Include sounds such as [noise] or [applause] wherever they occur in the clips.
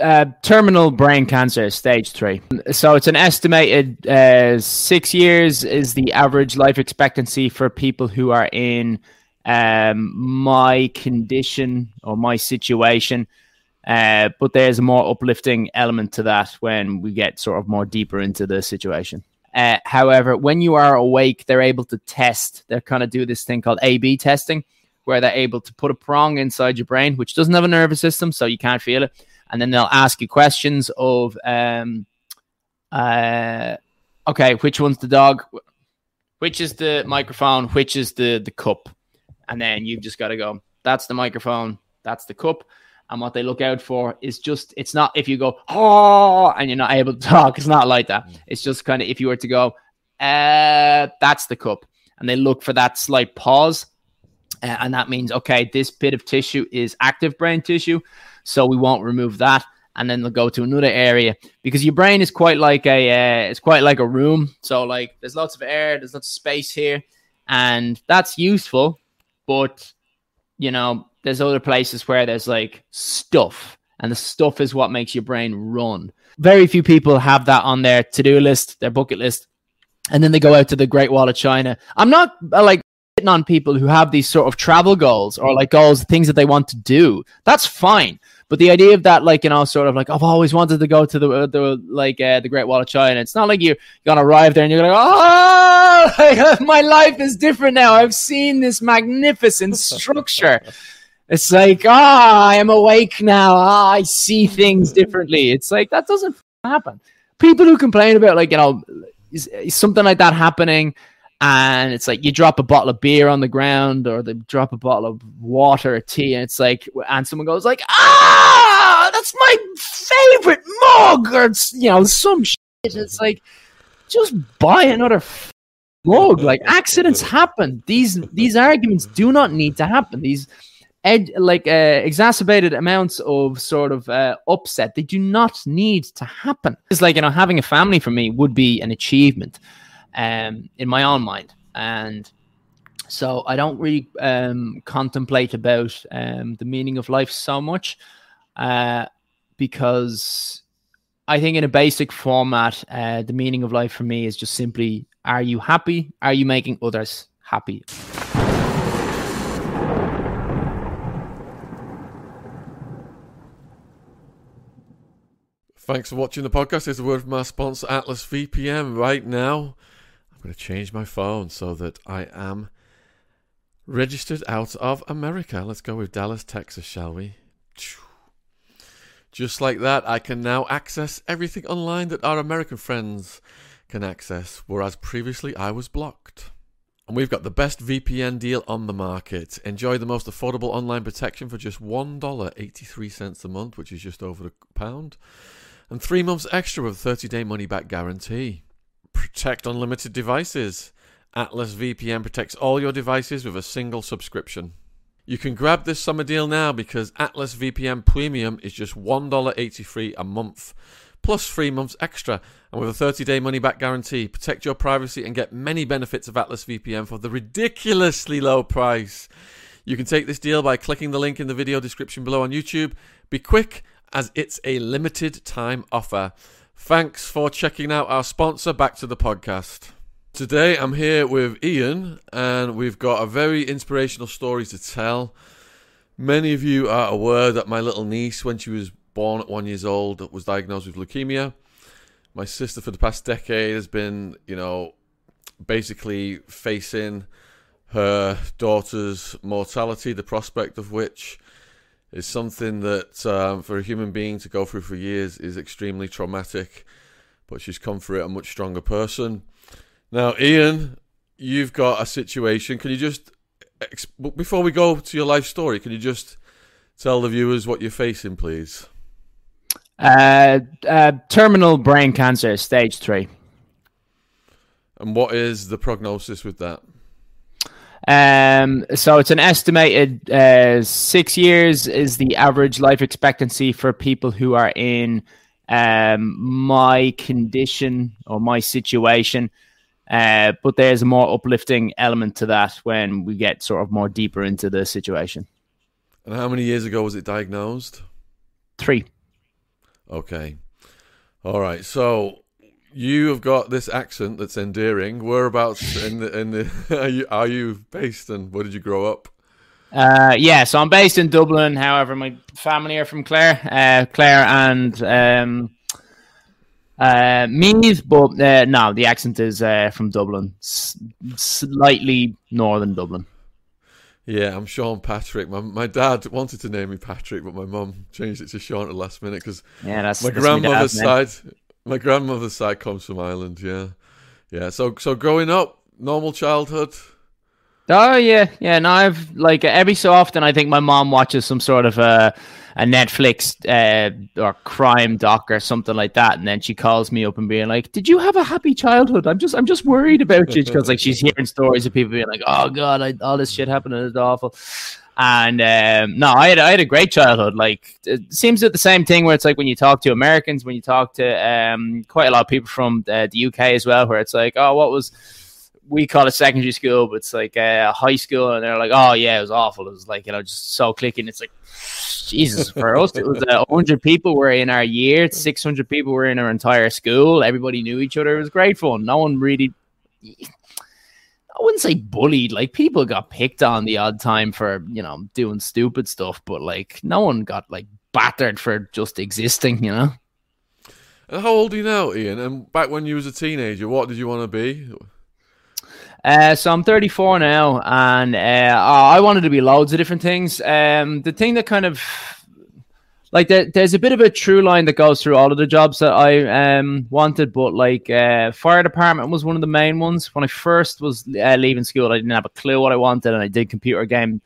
Uh, terminal brain cancer, stage three. So it's an estimated uh, six years is the average life expectancy for people who are in um, my condition or my situation. Uh, but there's a more uplifting element to that when we get sort of more deeper into the situation. Uh, however, when you are awake, they're able to test. They kind of do this thing called A/B testing, where they're able to put a prong inside your brain, which doesn't have a nervous system, so you can't feel it and then they'll ask you questions of um uh okay which one's the dog? Which is the microphone? Which is the the cup? And then you've just got to go that's the microphone that's the cup. And what they look out for is just it's not if you go oh and you're not able to [laughs] talk. It's not like that. It's just kind of if you were to go uh that's the cup. And they look for that slight pause uh, and that means okay this bit of tissue is active brain tissue so we won't remove that. And then they'll go to another area. Because your brain is quite like a uh, it's quite like a room. So like there's lots of air there's lots of space here. And that's useful. But you know there's other places where there's like stuff. And the stuff is what makes your brain run. Very few people have that on their to-do list their bucket list. And then they go out to the great wall of china. I'm not like hitting on people who have these sort of travel goals or like goals things that they want to do. That's fine but the idea of that, like you know, sort of like I've always wanted to go to the the like uh, the Great Wall of China. It's not like you're gonna arrive there and you're gonna go, oh, [laughs] my life is different now. I've seen this magnificent structure. [laughs] It's like, ah, oh, I am awake now. Ah, I see things differently. It's like that doesn't happen. People who complain about like you know, is, is something like that happening and it's like you drop a bottle of beer on the ground or they drop a bottle of water or tea and it's like and someone goes like ah that's my favorite mug or it's, you know some shit. It's like just buy another mug. Like [laughs] accidents happen. These these arguments do not need to happen. These ed, like uh, exacerbated amounts of sort of uh, upset they do not need to happen. It's like you know having a family for me would be an achievement um, in my own mind. And so I don't really um, contemplate about um, the meaning of life so much uh, because I think in a basic format, uh, the meaning of life for me is just simply: Are you happy? Are you making others happy? Thanks for watching the podcast. Here's a word from our sponsor, Atlas VPN. Right now, going to change my phone so that I am registered out of America. Let's go with Dallas, Texas, shall we? Just like that, I can now access everything online that our American friends can access, whereas previously I was blocked. And we've got the best VPN deal on the market. Enjoy the most affordable online protection for just $1.83 a month, which is just over a pound, and three months extra with a 30 day money back guarantee. Protect unlimited devices. Atlas VPN protects all your devices with a single subscription. You can grab this summer deal now because Atlas VPN Premium is just $1.83 a month, plus three months extra. And with a 30 day money back guarantee, protect your privacy and get many benefits of Atlas VPN for the ridiculously low price. You can take this deal by clicking the link in the video description below on YouTube. Be quick, as it's a limited time offer. Thanks for checking out our sponsor, Back to the Podcast. Today I'm here with Iain, and we've got a very inspirational story to tell. Many of you are aware that my little niece, when she was born at one years old, was diagnosed with leukemia. My sister, for the past decade, has been, you know, basically facing her daughter's mortality, the prospect of which is something that um, for a human being to go through for years is extremely traumatic. But she's come through it a much stronger person. Now, Iain, you've got a situation. Can you just, before we go to your life story, can you just tell the viewers what you're facing, please? Uh, uh, terminal brain cancer, stage three. And what is the prognosis with that? Um, so it's an estimated uh, six years is the average life expectancy for people who are in um, my condition or my situation. Uh, but there's a more uplifting element to that when we get sort of more deeper into the situation. And how many years ago was it diagnosed? Three. Okay. All right. So you have got this accent that's endearing. Whereabouts in the in the [laughs] are you, are you based and where did you grow up? Uh, yeah, so I'm based in Dublin. However, my family are from Clare, uh, Clare and um, uh, Meath, but uh, no, the accent is uh, from Dublin, S- slightly northern Dublin. Yeah, I'm Shaun Patrick. My my dad wanted to name me Patrick, but my mum changed it to Shaun at the last minute because Yeah, that's my that's grandmother's dad, side. My grandmother's side comes from Ireland. Yeah, yeah. So so growing up, normal childhood. Oh yeah, yeah. No, I've like every so often I think my mom watches some sort of a a Netflix uh, or crime doc or something like that, and then she calls me up and being like, "Did you have a happy childhood? I'm just I'm just worried about you because like she's hearing stories of people being like, oh god, I, all this shit happened and it's awful." And um, no, I had I had a great childhood. Like it seems that the same thing where it's like when you talk to Americans, when you talk to um, quite a lot of people from uh, the UK as well, where it's like, oh, what was we call it secondary school, but it's like uh, high school, and they're like, "Oh yeah, it was awful." It was like you know, just so clicking. It's like, Jesus, [laughs] for us, it was uh, hundred people were in our year, six hundred people were in our entire school. Everybody knew each other. It was great fun. No one really, I wouldn't say bullied. Like people got picked on the odd time for you know doing stupid stuff, but like no one got like battered for just existing. You know. And how old are you now, Iain? And back when you was a teenager, what did you want to be? Uh, so I'm 34 now, and uh, I wanted to be loads of different things. Um, the thing that kind of like there, there's a bit of a true line that goes through all of the jobs that I um, wanted, but like uh, fire department was one of the main ones. When I first was uh, leaving school, I didn't have a clue what I wanted, and I did computer game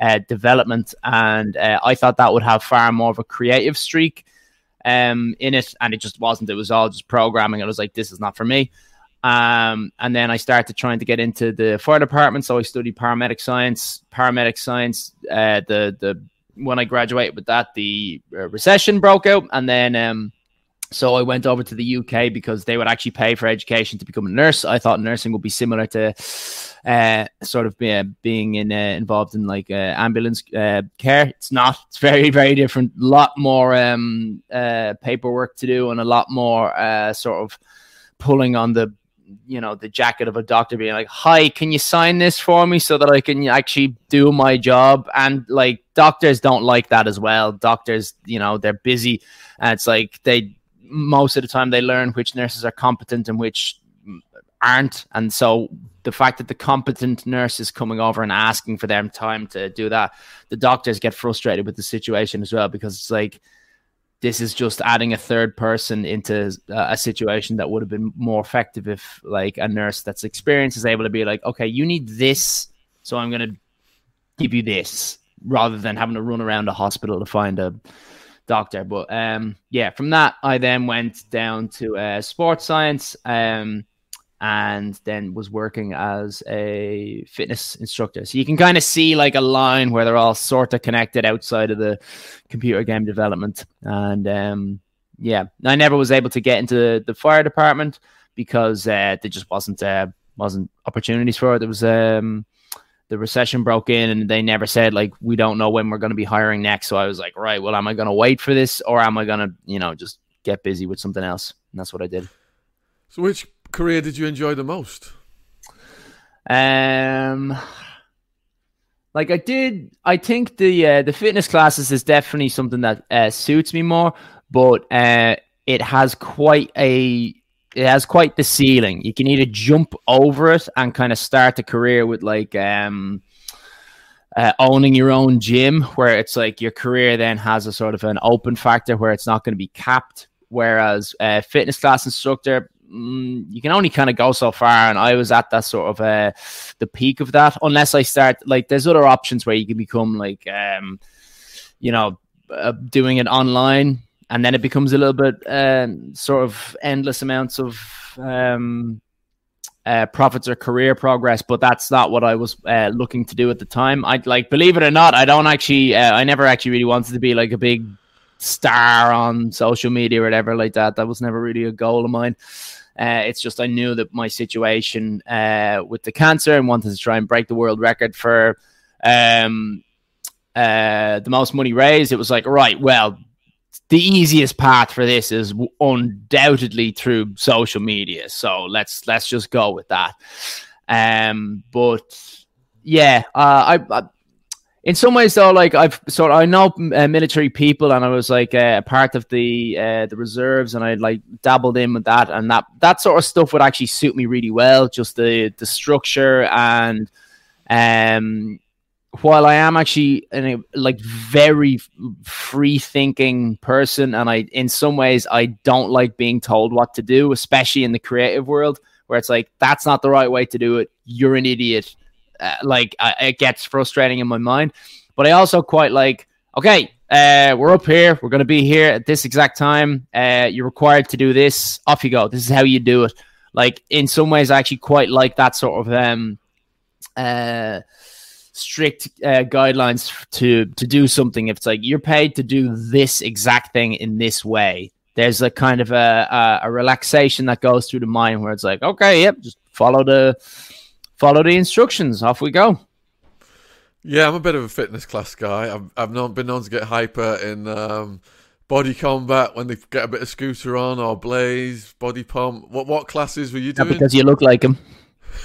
uh, development, and uh, I thought that would have far more of a creative streak um, in it, and it just wasn't. It was all just programming. I was like, this is not for me. Um, and then I started trying to get into the fire department. So I studied paramedic science, paramedic science. Uh, the the when I graduated with that, the uh, recession broke out, and then um, so I went over to the UK because they would actually pay for education to become a nurse. I thought nursing would be similar to uh, sort of be, being in uh, involved in like uh, ambulance uh, care. It's not. It's very very different. A lot more um, uh, paperwork to do, and a lot more uh, sort of pulling on the you know the jacket of a doctor being like hi can you sign this for me so that i can actually do my job? And like doctors don't like that as well. Doctors you know they're busy. And it's like they most of the time they learn which nurses are competent and which aren't. And so the fact that the competent nurse is coming over and asking for them time to do that the doctors get frustrated with the situation as well because it's like this is just adding a third person into uh, a situation that would have been more effective if like a nurse that's experienced is able to be like okay you need this so i'm going to give you this rather than having to run around a hospital to find a doctor. But um yeah from that i then went down to uh, sports science. Um and then was working as a fitness instructor. So you can kind of see like a line where they're all sort of connected outside of the computer game development. And um, yeah, I never was able to get into the fire department because uh, there just wasn't uh, wasn't opportunities for it. There was um, the recession broke in and they never said like we don't know when we're going to be hiring next. So I was like, right, well, am I going to wait for this or am I going to you know just get busy with something else? And that's what I did. So which career did you enjoy the most? Um, like I did, I think the uh, the fitness classes is definitely something that uh, suits me more, but uh, it has quite a it has quite the ceiling. You can either jump over it and kind of start a career with like um uh, owning your own gym, where it's like your career then has a sort of an open factor where it's not going to be capped. Whereas uh, fitness class instructor, mm, you can only kind of go so far, and I was at that sort of uh, the peak of that. Unless I start like, there's other options where you can become like, um, you know, uh, doing it online, and then it becomes a little bit uh, sort of endless amounts of um, uh, profits or career progress, but that's not what I was uh, looking to do at the time. I like, believe it or not, I don't actually, uh, I never actually really wanted to be like a big star on social media or whatever like that. That was never really a goal of mine. Uh, it's just I knew that my situation uh, with the cancer and wanted to try and break the world record for um, uh, the most money raised. It was like, right, well, the easiest path for this is undoubtedly through social media. So let's let's just go with that. Um, but yeah, uh, I, I in some ways though like i've sort of i know uh, military people and i was like uh, a part of the uh, the reserves and i like dabbled in with that and that that sort of stuff would actually suit me really well just the the structure and um while i am actually a like very free thinking person and i in some ways i don't like being told what to do especially in the creative world where it's like that's not the right way to do it you're an idiot uh, like uh, it gets frustrating in my mind. But I also quite like, okay, uh, we're up here. We're going to be here at this exact time. Uh, you're required to do this. Off you go. This is how you do it. Like in some ways, I actually quite like that sort of um, uh, strict uh, guidelines to to do something. If it's like you're paid to do this exact thing in this way, there's a kind of a, a, a relaxation that goes through the mind where it's like, okay, yep, just follow the follow the instructions. Off we go. Yeah, I'm a bit of a fitness class guy. I've I've not been known to get hyper in um, body combat when they get a bit of scooter on or blaze body pump. What what classes were you doing? because you look like him. [laughs]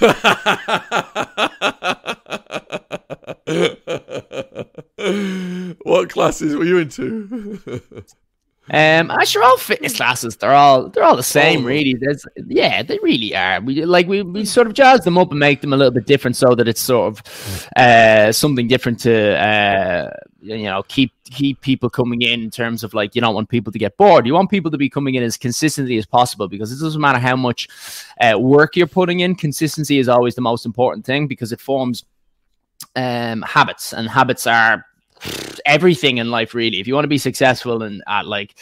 what classes were you into? [laughs] Um, actually, all fitness classes, they're all they're all the same, oh. really. There's, yeah, they really are. We like we, we sort of jazz them up and make them a little bit different, so that it's sort of uh, something different to uh, you know keep keep people coming in in terms of like you don't want people to get bored. You want people to be coming in as consistently as possible because it doesn't matter how much uh, work you're putting in. Consistency is always the most important thing because it forms um, habits, and habits are everything in life really. If you want to be successful and at like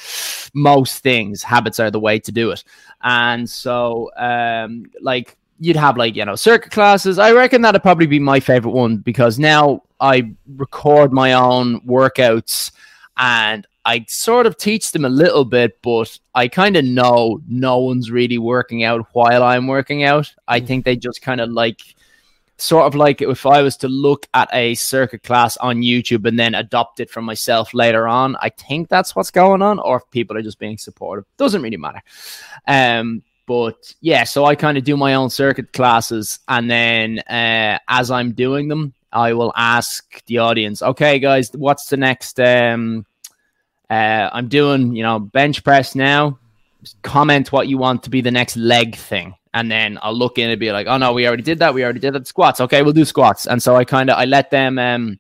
most things habits are the way to do it. And so um like you'd have like you know circuit classes. I reckon that'd probably be my favorite one because now i record my own workouts and i sort of teach them a little bit but i kind of know no one's really working out while i'm working out. I mm. think they just kind of like sort of like if I was to look at a circuit class on YouTube and then adopt it for myself later on, I think that's what's going on, or if people are just being supportive. Doesn't really matter. Um, but yeah, so I kind of do my own circuit classes, and then uh, as I'm doing them, I will ask the audience, okay, guys, what's the next? Um, uh, I'm doing, you know, bench press now. comment what you want to be the next leg thing and then I'll look in and be like, oh no, we already did that. We already did that. Squats. Okay, we'll do squats. And so I kind of I let them um,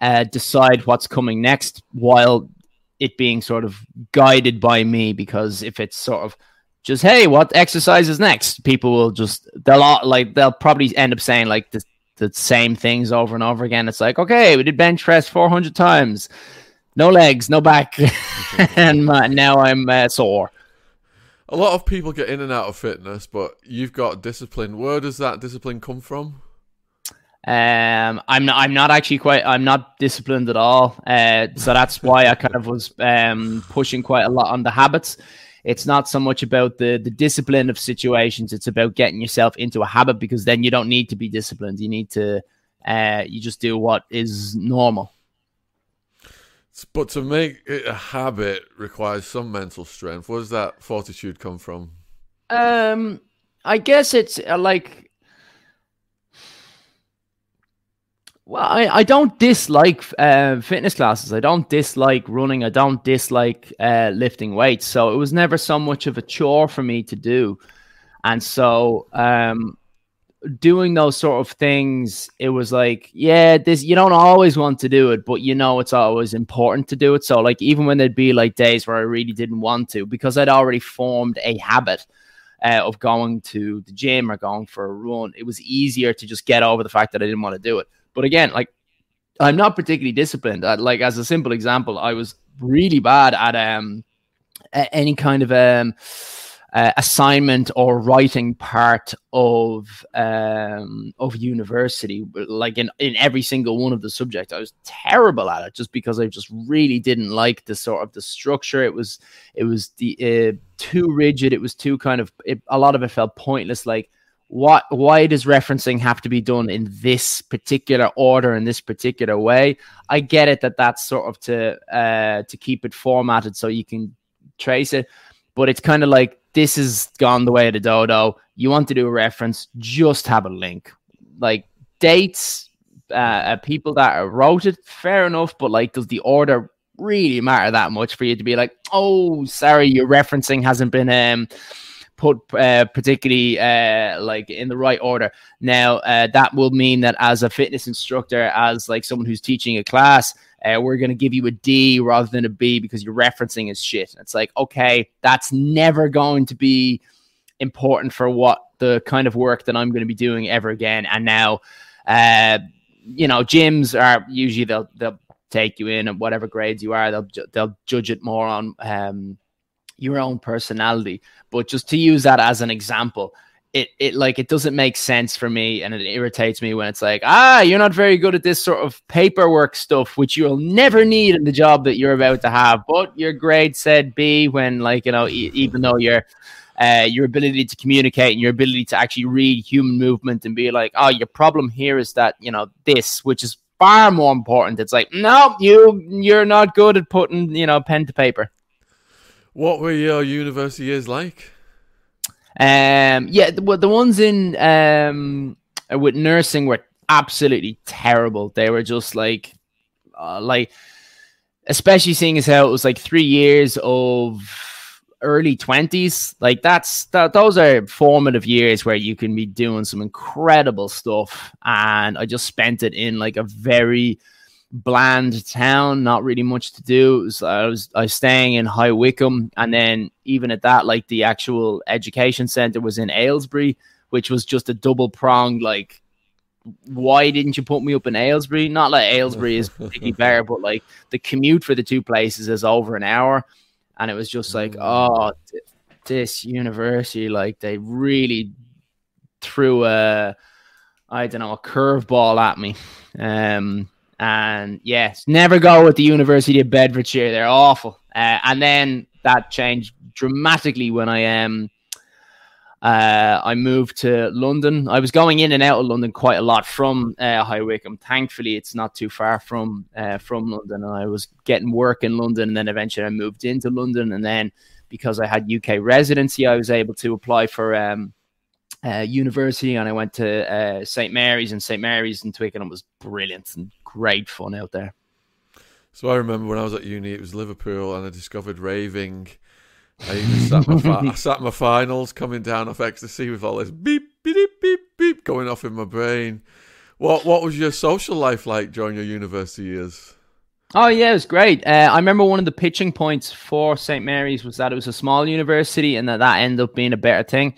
uh, decide what's coming next while it being sort of guided by me because if it's sort of just hey, what exercise is next? People will just they'll all, like they'll probably end up saying like the the same things over and over again. It's like okay, we did bench press 400 times, no legs, no back, [laughs] and uh, now I'm uh, sore a lot of people get in and out of fitness, but you've got discipline. Where does that discipline come from? Um, I'm not. I'm not actually quite. I'm not disciplined at all. Uh, so that's why I kind of was um pushing quite a lot on the habits. It's not so much about the the discipline of situations. It's about getting yourself into a habit because then you don't need to be disciplined. You need to. Uh, you just do what is normal. But to make it a habit requires some mental strength. Where does that fortitude come from? Um, I guess it's uh, like. Well, I, I don't dislike uh, fitness classes. I don't dislike running. I don't dislike uh, lifting weights. So it was never so much of a chore for me to do. And so um, doing those sort of things, it was like, yeah, this you don't always want to do it, but you know it's always important to do it. So like even when there'd be like days where I really didn't want to, because I'd already formed a habit uh, of going to the gym or going for a run, it was easier to just get over the fact that I didn't want to do it. But again, like I'm not particularly disciplined. I, like as a simple example, I was really bad at um any kind of um uh, assignment or writing part of um, of university. Like in in every single one of the subjects, I was terrible at it just because I just really didn't like the sort of the structure. It was it was the uh, too rigid. It was too kind of it, a lot of it felt pointless. Like what why does referencing have to be done in this particular order in this particular way i get it that that's sort of to uh to keep it formatted so you can trace it but it's kind of like this has gone the way of the dodo you want to do a reference just have a link like dates uh, people that wrote it fair enough but like does the order really matter that much for you to be like oh sorry your referencing hasn't been um put uh, particularly uh, like in the right order. Now, uh, that will mean that as a fitness instructor, as like someone who's teaching a class, uh, we're going to give you a D rather than a B because your referencing is shit. And It's like, okay, that's never going to be important for what the kind of work that I'm going to be doing ever again. And now, uh, you know, gyms are usually they'll they'll take you in at whatever grades you are. They'll they'll judge it more on um, your own personality. But just to use that as an example, it it like it doesn't make sense for me and it irritates me when it's like ah you're not very good at this sort of paperwork stuff which you'll never need in the job that you're about to have but your grade said b when like you know e- even though your uh, your ability to communicate and your ability to actually read human movement and be like oh your problem here is that you know this which is far more important it's like no you you're not good at putting you know pen to paper what were your university years like? Um, yeah, the, the ones in um with nursing were absolutely terrible. They were just like, uh, like, especially seeing as how it was like three years of early 20s like that's that those are formative years where you can be doing some incredible stuff and i just spent it in like a very bland town, not really much to do. Was, I was I was staying in High Wycombe, and then even at that, like the actual education center was in Aylesbury, which was just a double pronged like. Why didn't you put me up in Aylesbury? Not like Aylesbury is particularly better, [laughs] but like the commute for the two places is over an hour, and it was just like, mm. oh, this university, like they really threw a, I don't know, a curveball at me. Um, and yes, never go with the University of Bedfordshire. They're awful. Uh, and then that changed dramatically when I um uh, I moved to London. I was going in and out of London quite a lot from uh, High Wycombe. Thankfully, it's not too far from uh, from London. And I was getting work in London, and then eventually I moved into London. And then because I had UK residency, I was able to apply for um, uh, university, and I went to uh, St Mary's, and St Mary's in Twickenham was brilliant and great fun out there. So I remember when I was at uni, it was Liverpool, and I discovered raving. I even sat my, fi- I sat my finals coming down off ecstasy with all this beep beep beep beep going off in my brain. What what was your social life like during your university years? Oh yeah, it was great. Uh, I remember one of the pitching points for St Mary's was that it was a small university, and that that ended up being a better thing.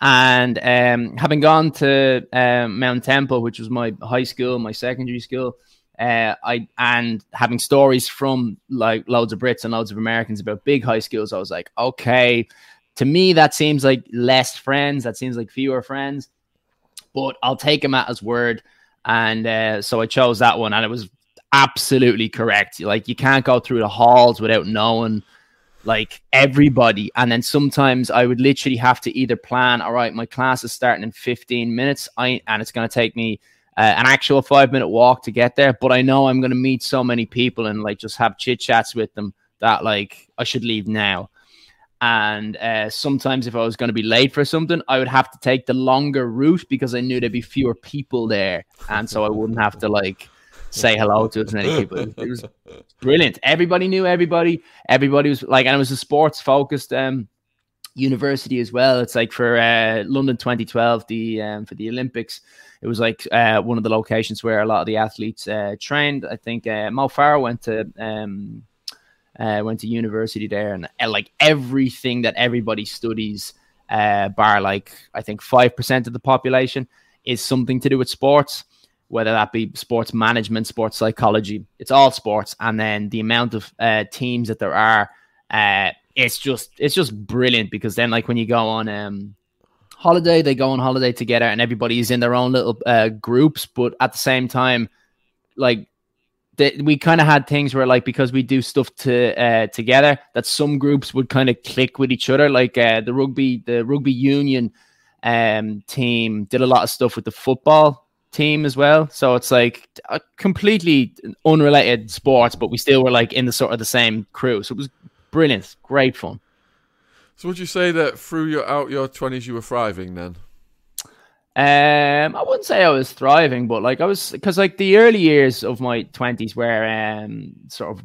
And um, having gone to um, Mount Temple, which was my high school, my secondary school, uh, I and having stories from like loads of Brits and loads of Americans about big high schools, I was like, okay, to me that seems like less friends. That seems like fewer friends, but I'll take him at his word. And uh, so I chose that one, and it was absolutely correct. Like you can't go through the halls without knowing like everybody. And then sometimes I would literally have to either plan, all right, my class is starting in 15 minutes, I, and it's going to take me uh, an actual five minute walk to get there. But I know I'm going to meet so many people and like just have chit chats with them that like I should leave now. And uh, sometimes if I was going to be late for something, I would have to take the longer route because I knew there'd be fewer people there. And so I wouldn't have to like say hello to as many people. It was brilliant. Everybody knew everybody. Everybody was like, and it was a sports focused um, university as well. It's like for uh, London 2012, the um, for the Olympics, it was like uh, one of the locations where a lot of the athletes uh, trained. I think uh, Mo Farah went to. Um, uh, went to university there, and uh, like everything that everybody studies, uh, bar like I think five percent of the population, is something to do with sports whether that be sports management, sports psychology, it's all sports. And then the amount of uh, teams that there are, uh, it's just it's just brilliant because then like when you go on um, holiday, they go on holiday together and everybody is in their own little uh, groups, but at the same time, like the, we kind of had things where like because we do stuff to uh, together that some groups would kind of click with each other like uh, the rugby the rugby union um, team. Did a lot of stuff with the football team as well. So it's like a completely unrelated sports, but we still were like in the sort of the same crew. So it was brilliant, great fun. So would you say that through your out your twenties you were thriving then? Um, I wouldn't say I was thriving, but like I was because like the early years of my twenties were um sort of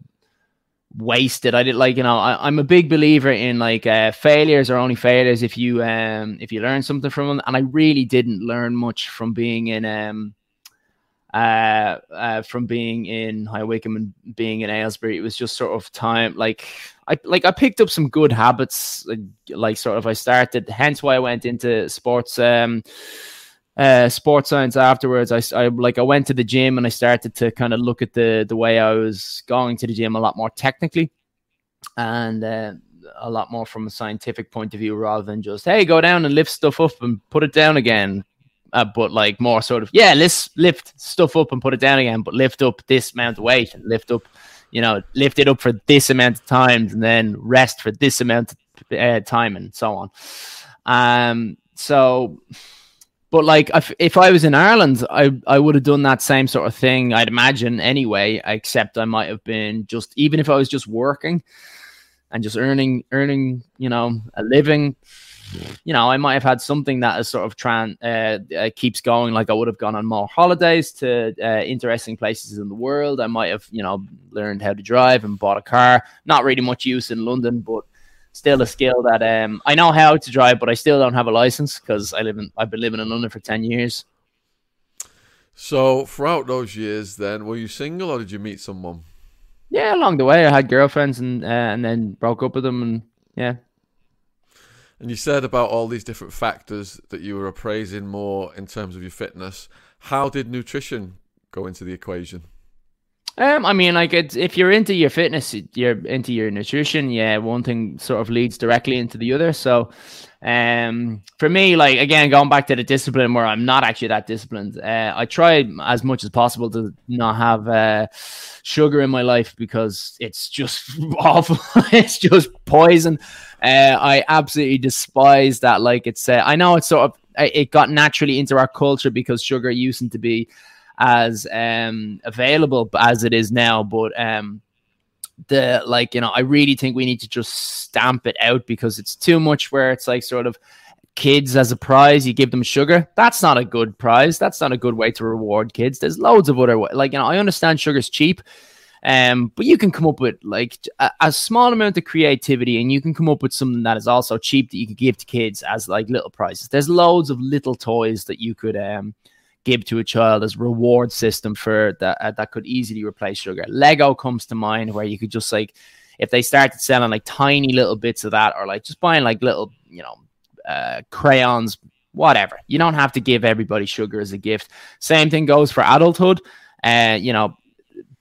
wasted. I did like you know I, am a big believer in like uh, failures are only failures if you um if you learn something from them, and I really didn't learn much from being in um uh, uh from being in High Wycombe and being in Aylesbury. It was just sort of time like I like I picked up some good habits like, like sort of I started. Hence why I went into sports um uh, sports science afterwards. I, I like I went to the gym and I started to kind of look at the the way I was going to the gym a lot more technically, and uh, a lot more from a scientific point of view rather than just hey go down and lift stuff up and put it down again. Uh, but like more sort of yeah let's lift stuff up and put it down again, but lift up this amount of weight and lift up you know lift it up for this amount of times and then rest for this amount of uh, time and so on. Um, so but like, if, if I was in Ireland, I I would have done that same sort of thing. I'd imagine anyway. Except I might have been just even if I was just working and just earning earning you know a living. You know, I might have had something that is sort of tran uh, uh, keeps going. Like I would have gone on more holidays to uh, interesting places in the world. I might have, you know, learned how to drive and bought a car. Not really much use in London, but still a skill that um, I know how to drive, but I still don't have a license because I live in I've been living in London for ten years. So throughout those years, then were you single or did you meet someone? Yeah, along the way, I had girlfriends and uh, and then broke up with them, and yeah. And you said about all these different factors that you were appraising more in terms of your fitness. How did nutrition go into the equation? Um, I mean, like it's if you're into your fitness, you're into your nutrition. Yeah, one thing sort of leads directly into the other. So, um, for me, like again, going back to the discipline where I'm not actually that disciplined, uh, I try as much as possible to not have uh, sugar in my life because it's just [laughs] awful. it's just poison. Uh, I absolutely despise that. Like it's, uh, I know it's sort of it got naturally into our culture because sugar used to be as um, available as it is now. But um, the like, you know, I really think we need to just stamp it out because it's too much where it's like sort of kids as a prize you give them sugar. That's not a good prize. That's not a good way to reward kids. There's loads of other like you know i understand sugar's cheap um, but you can come up with like a, a, small amount of creativity and you can come up with something that is also cheap that you could give to kids as like little prizes. There's loads of little toys that you could um give to a child as reward system for that uh, that could easily replace sugar. Lego comes to mind where you could just like if they started selling like tiny little bits of that or like just buying like little you know uh, crayons whatever. You don't have to give everybody sugar as a gift. Same thing goes for adulthood. Uh, you know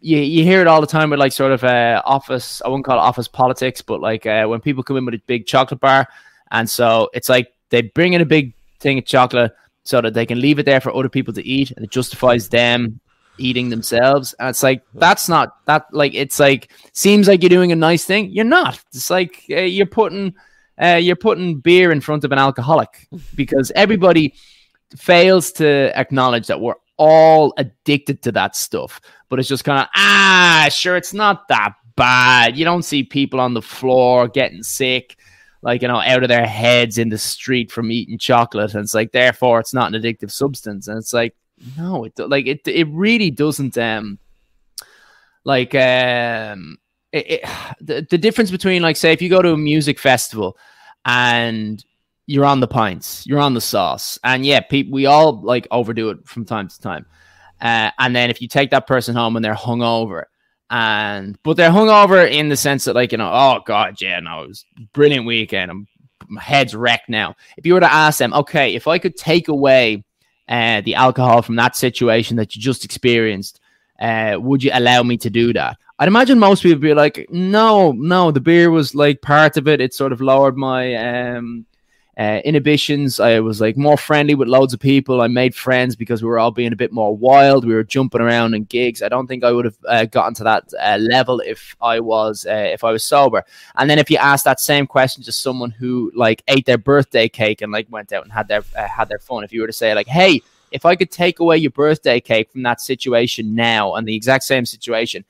you, you hear it all the time with like sort of uh, office i wouldn't call it office politics but like uh, when people come in with a big chocolate bar and so it's like they bring in a big thing of chocolate so that they can leave it there for other people to eat and it justifies them eating themselves. And it's like, that's not that, like, it's like, seems like you're doing a nice thing. You're not. It's like uh, you're putting, uh, you're putting beer in front of an alcoholic [laughs] because everybody fails to acknowledge that we're all addicted to that stuff. But it's just kind of, ah, sure, it's not that bad. You don't see people on the floor getting sick like you know out of their heads in the street from eating chocolate. And it's like therefore it's not an addictive substance. And it's like no it like it it really doesn't um like um it, it, [sighs] the, the difference between like say if you go to a music festival and you're on the pints you're on the sauce and yeah people we all like overdo it from time to time. Uh, and then if you take that person home and they're hungover and but they're hungover in the sense that like you know oh god yeah no it was brilliant weekend I'm my head's wrecked now. If you were to ask them, okay, if I could take away uh, the alcohol from that situation that you just experienced, uh, would you allow me to do that? I'd imagine most people would be like, no, no, the beer was like part of it. It sort of lowered my um, uh, inhibitions. I was like more friendly with loads of people. I made friends because we were all being a bit more wild. We were jumping around in gigs. I don't think I would have uh, gotten to that uh, level if I was uh, if I was sober. And then if you ask that same question to someone who like ate their birthday cake and like went out and had their uh, had their fun, if you were to say like, "Hey," if I could take away your birthday cake from that situation now and the exact same situation,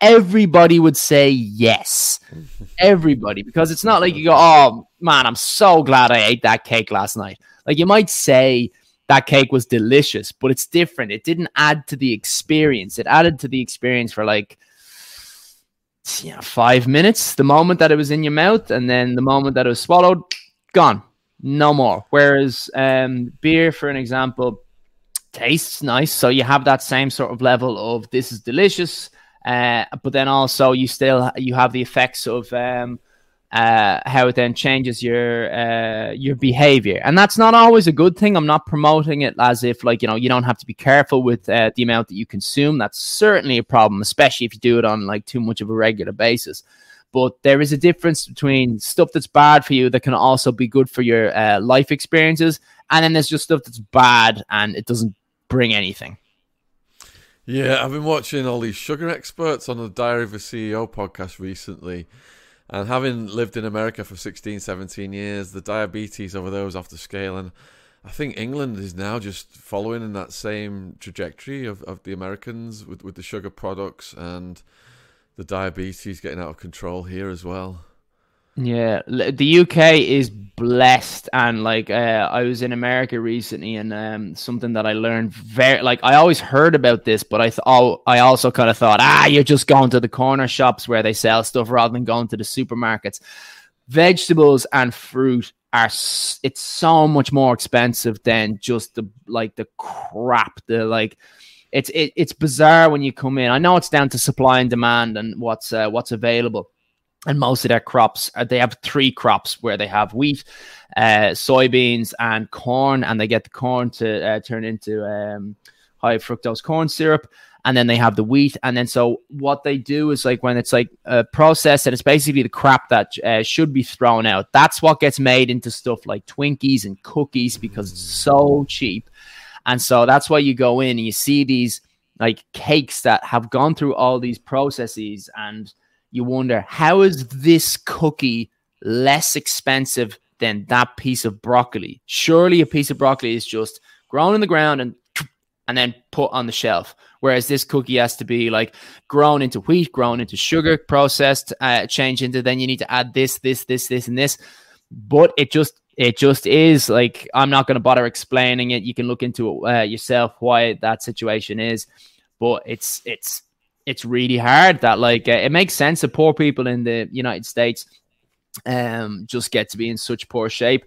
everybody would say yes. [laughs] everybody. Because it's not like you go, [laughs] oh man, I'm so glad I ate that cake last night. Like you might say that cake was delicious, but it's different. It didn't add to the experience. It added to the experience for like you know, five minutes, the moment that it was in your mouth, and then the moment that it was swallowed, gone. No more. Whereas um, beer, for an example, tastes nice. So you have that same sort of level of this is delicious, uh, but then also you still you have the effects of um, uh, how it then changes your uh, your behavior, and that's not always a good thing. I'm not promoting it as if like you know you don't have to be careful with uh, the amount that you consume. That's certainly a problem, especially if you do it on like too much of a regular basis. But there is a difference between stuff that's bad for you that can also be good for your uh, life experiences, and then there's just stuff that's bad and it doesn't bring anything. Yeah, I've been watching all these sugar experts on the Diary of a CEO podcast recently. And having lived in America for 16, 17 years, the diabetes over there was off the scale. And I think England is now just following in that same trajectory of, of the Americans with, with the sugar products and the diabetes getting out of control here as well. Yeah, the UK is blessed, and like uh, I was in America recently, and um, something that I learned very like I always heard about this, but I thought I also kind of thought ah, you're just going to the corner shops where they sell stuff rather than going to the supermarkets. Vegetables and fruit are it's so much more expensive than just the like the crap the like it's it, it's bizarre when you come in. I know it's down to supply and demand and what's uh, what's available and most of their crops uh, they have three crops where they have wheat uh, soybeans and corn and they get the corn to uh, turn into um, high fructose corn syrup and then they have the wheat. And then so what they do is like when it's like a process and it's basically the crap that uh, should be thrown out that's what gets made into stuff like twinkies and cookies because it's so cheap. And so that's why you go in and you see these like cakes that have gone through all these processes and you wonder how is this cookie less expensive than that piece of broccoli? Surely a piece of broccoli is just grown in the ground and and then put on the shelf. Whereas this cookie has to be like grown into wheat, grown into sugar, processed, uh, change into. Then you need to add this, this, this, this, and this. But it just it just is like I'm not going to bother explaining it. You can look into it uh, yourself why that situation is, but it's it's it's really hard that like uh, it makes sense that poor people in the United States um just get to be in such poor shape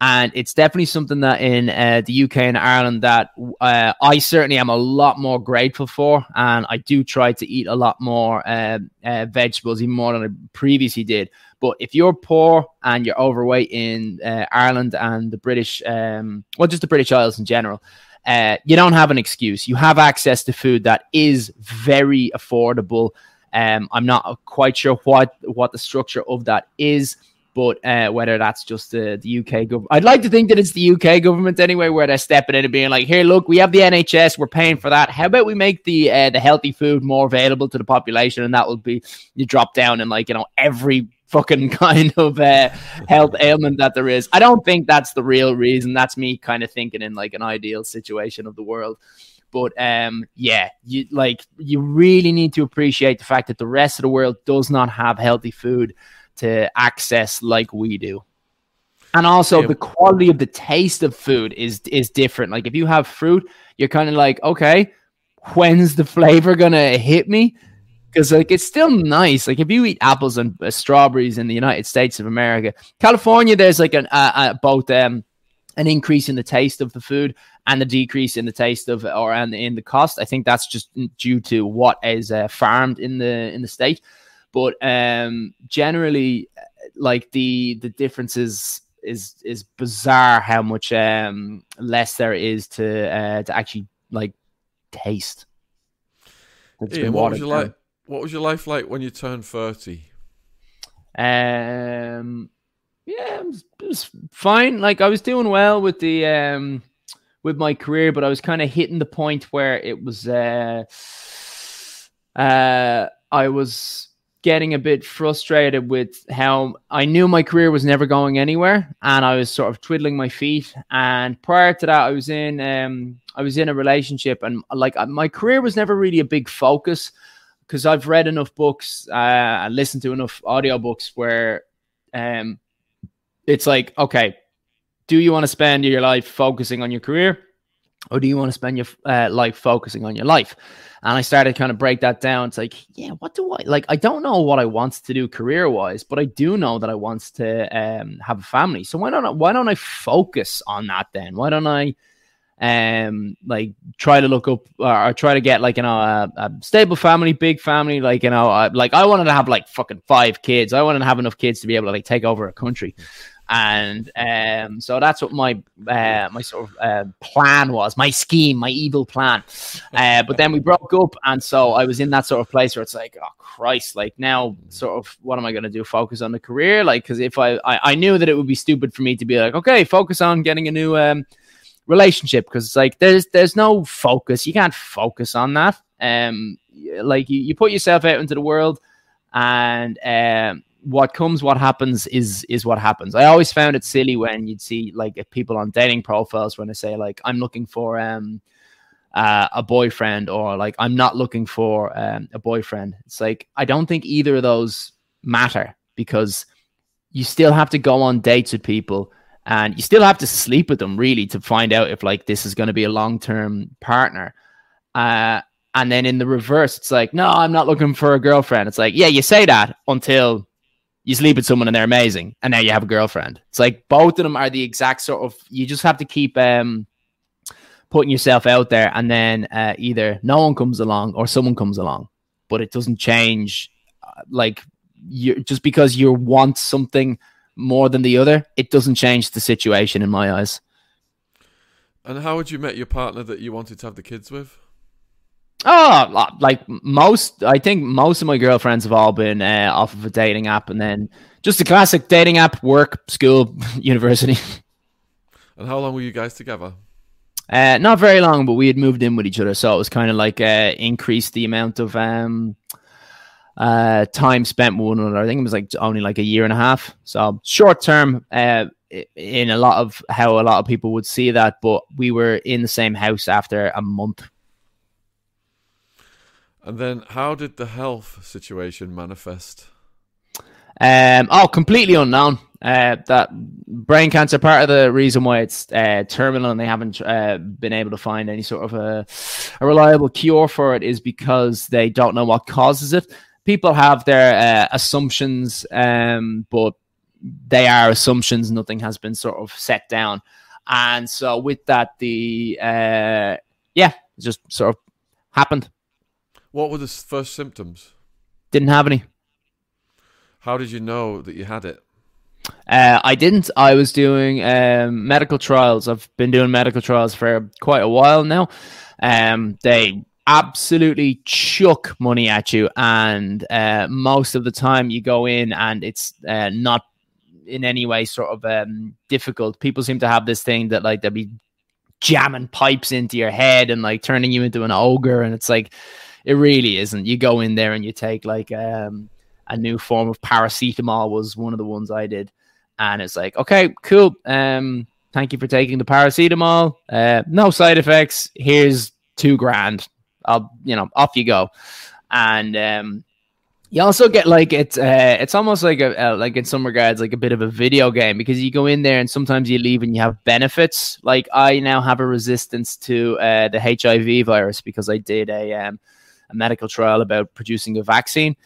and it's definitely something that in uh, the UK and Ireland that uh, I certainly am a lot more grateful for, and I do try to eat a lot more uh, uh vegetables, even more than I previously did. But if you're poor and you're overweight in uh, Ireland and the British, um, well, just the British Isles in general, uh, you don't have an excuse. You have access to food that is very affordable. Um, I'm not quite sure what what the structure of that is, but uh, whether that's just the, the UK government, I'd like to think that it's the UK government anyway, where they're stepping in and being like, "Here, look, we have the NHS, we're paying for that. How about we make the uh, the healthy food more available to the population, and that will be you drop down in like you know every fucking [laughs] kind of uh, health ailment that there is. I don't think that's the real reason. That's me kind of thinking in like an ideal situation of the world. But um, yeah, you like you really need to appreciate the fact that the rest of the world does not have healthy food to access like we do. And also yeah. the quality of the taste of food is is different. Like if you have fruit, you're kind of like, okay, when's the flavor gonna hit me? Because like it's still nice. Like if you eat apples and uh, strawberries in the United States of America, California, there's like an uh, uh, both um an increase in the taste of the food and a decrease in the taste of or and in the cost. I think that's just due to what is uh, farmed in the in the state. But um, generally, uh, like the the differences is is bizarre how much um, less there is to uh, to actually like taste. Iain, what would you like? What was your life like when you turned 30? Um, Yeah, it was, it was fine. Like I was doing well with the um with my career, but I was kind of hitting the point where it was uh uh I was getting a bit frustrated with how I knew my career was never going anywhere and I was sort of twiddling my feet and prior to that I was in um I was in a relationship and like my career was never really a big focus because I've read enough books uh and listened to enough audiobooks where um it's like okay do you want to spend your life focusing on your career or do you want to spend your uh, life focusing on your life and I started kind of break that down. It's like, yeah, what do I like? I don't know what I want to do career wise, but I do know that I want to um, have a family. So why don't I, why don't I focus on that then? Why don't I um like try to look up or, or try to get like you know a, a, stable family big family like you know uh, like i wanted to have like fucking five kids i wanted to have enough kids to be able to like take over a country and um, so that's what my uh, my sort of uh, plan was, my scheme, my evil plan. Uh, but then we broke up, and so I was in that sort of place where it's like, oh Christ, like now, sort of, what am I going to do? Focus on the career, like because if I, I, I knew that it would be stupid for me to be like, okay, focus on getting a new um, relationship because it's like there's there's no focus, you can't focus on that. Um, like you, you put yourself out into the world, and um what comes, what happens is is what happens. I always found it silly when you'd see like people on dating profiles when they say like I'm looking for um uh, a boyfriend or like I'm not looking for um, a boyfriend. It's like I don't think either of those matter because you still have to go on dates with people and you still have to sleep with them really to find out if like this is going to be a long term partner. Uh, and then in the reverse, it's like, no, I'm not looking for a girlfriend. It's like, yeah, you say that until you sleep with someone and they're amazing, and now you have a girlfriend. It's like both of them are the exact sort of. You just have to keep um, putting yourself out there, and then uh, either no one comes along or someone comes along, but it doesn't change. Uh, like you just because you want something more than the other, it doesn't change the situation in my eyes. And how would you met your partner that you wanted to have the kids with? Oh, like most, I think most of my girlfriends have all been uh, off of a dating app, and then just a classic dating app, work, school, [laughs] university. And how long were you guys together? Uh, not very long, but we had moved in with each other, so it was kind of like uh, increased the amount of um, uh, time spent with one another. I think it was like only like a year and a half, so short term. Uh, in a lot of how a lot of people would see that, but we were in the same house after a month and then, how did the health situation manifest? Um, oh, completely unknown. Uh, that brain cancer part of the reason why it's uh, terminal and they haven't uh, been able to find any sort of a, a, reliable cure for it is because they don't know what causes it. People have their uh, assumptions, um, but they are assumptions. Nothing has been sort of set down, and so with that, the uh, yeah, just sort of happened. What were the first symptoms? Didn't have any. How did you know that you had it? Uh, I didn't. I was doing um, medical trials. I've been doing medical trials for quite a while now. Um, they absolutely chuck money at you, and uh, most of the time you go in and it's uh, not in any way sort of um, difficult. People seem to have this thing that like they'll be jamming pipes into your head and like turning you into an ogre, and it's like it really isn't. You go in there and you take like um, a new form of paracetamol was one of the ones I did, and it's like okay, cool. Um, thank you for taking the paracetamol. Uh, no side effects. Here's two grand. I'll you know off you go, and um, you also get like it's uh, it's almost like a uh, like in some regards like a bit of a video game because you go in there and sometimes you leave and you have benefits. Like I now have a resistance to uh, the HIV virus because I did a um, a medical trial about producing a vaccine.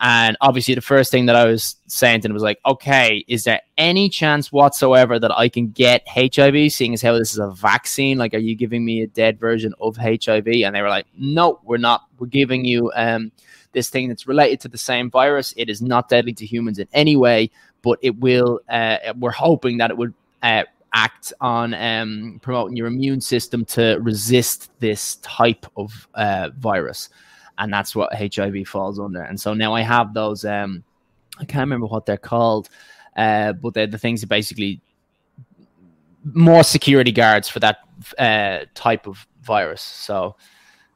And obviously, the first thing that I was saying to them was like, okay, is there any chance whatsoever that I can get HIV, seeing as how this is a vaccine? Like, are you giving me a dead version of HIV? And they were like, no, we're not. We're giving you um, this thing that's related to the same virus. It is not deadly to humans in any way, but it will, uh, we're hoping that it would uh, act on um, promoting your immune system to resist this type of uh, virus and that's what HIV falls under. And so now I have those. Um, I can't remember what they're called. uh, but they're the things that basically more security guards for that uh, type of virus. So,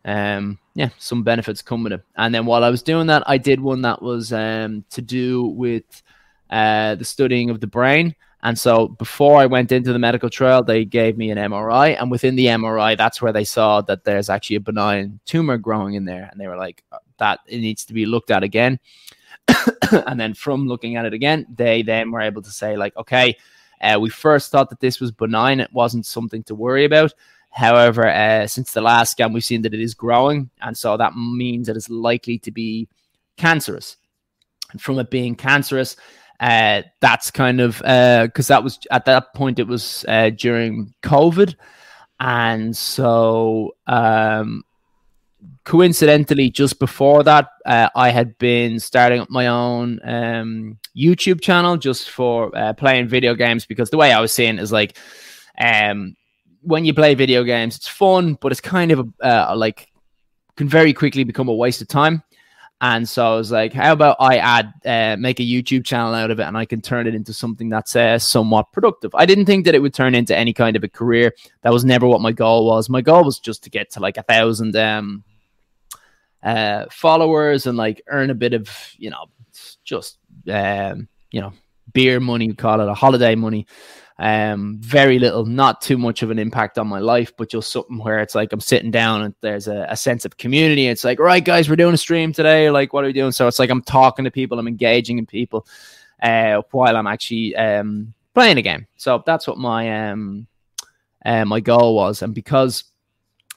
um, yeah, some benefits come with it. And then while I was doing that, I did one that was um, to do with uh, the studying of the brain. And so before I went into the medical trial, they gave me an MRI. And within the MRI, that's where they saw that there's actually a benign tumor growing in there. And they were like, uh, that it needs to be looked at again. [coughs] and then from looking at it again, they then were able to say, like, okay, uh, we first thought that this was benign. It wasn't something to worry about. However, uh, since the last scan, we've seen that it is growing. And so that means that it's likely to be cancerous. And from it being cancerous, uh, that's kind of because uh, that was at that point it was uh, during COVID, and so um, coincidentally, just before that, uh, I had been starting up my own um, YouTube channel just for uh, playing video games because the way I was seeing is like, um, when you play video games, it's fun, but it's kind of a, uh, like can very quickly become a waste of time. And so I was like, how about I add, uh, make a YouTube channel out of it and I can turn it into something that's uh, somewhat productive. I didn't think that it would turn into any kind of a career. That was never what my goal was. My goal was just to get to like a thousand um, uh, followers and like earn a bit of, you know, just, um, you know, beer money, call it a holiday money. Um, very little, not too much of an impact on my life, but just something where it's like I'm sitting down and there's a, a sense of community. It's like, right, guys, we're doing a stream today. Like, what are we doing? So it's like I'm talking to people, I'm engaging in people uh, while I'm actually um, playing a game. So that's what my um, uh, my goal was, and because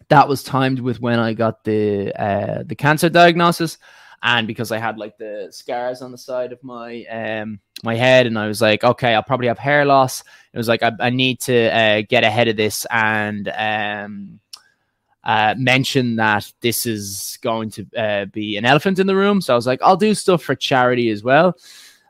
that was timed with when I got the uh, the cancer diagnosis and because I had like the scars on the side of my um my head, and I was like, okay, I'll probably have hair loss. It was like I, I need to uh, get ahead of this and um uh, mention that this is going to uh, be an elephant in the room. So I was like, I'll do stuff for charity as well.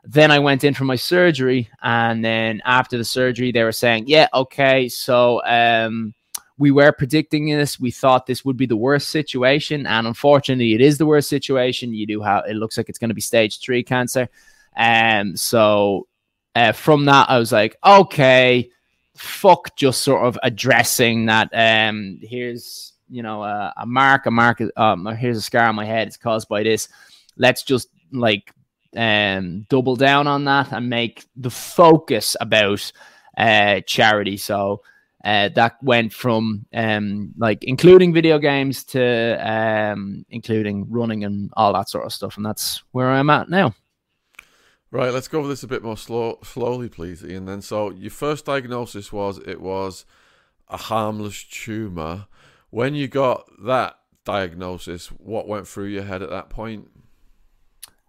Then I went in for my surgery, and then after the surgery, they were saying, yeah, okay, so um we were predicting this. We thought this would be the worst situation, and unfortunately, it is the worst situation. You do have it looks like it's going to be stage three cancer, and um, so uh, from that, I was like, okay, fuck, just sort of addressing that. Um, here's you know uh, a mark, a mark, um, here's a scar on my head. It's caused by this. Let's just like um double down on that and make the focus about uh charity. So uh, that went from um, like including video games to um, including running and all that sort of stuff, and that's where I'm at now. Right, let's go over this a bit more slow, slowly, please, Iain. Then, so your first diagnosis was it was a harmless tumor. When you got that diagnosis, what went through your head at that point?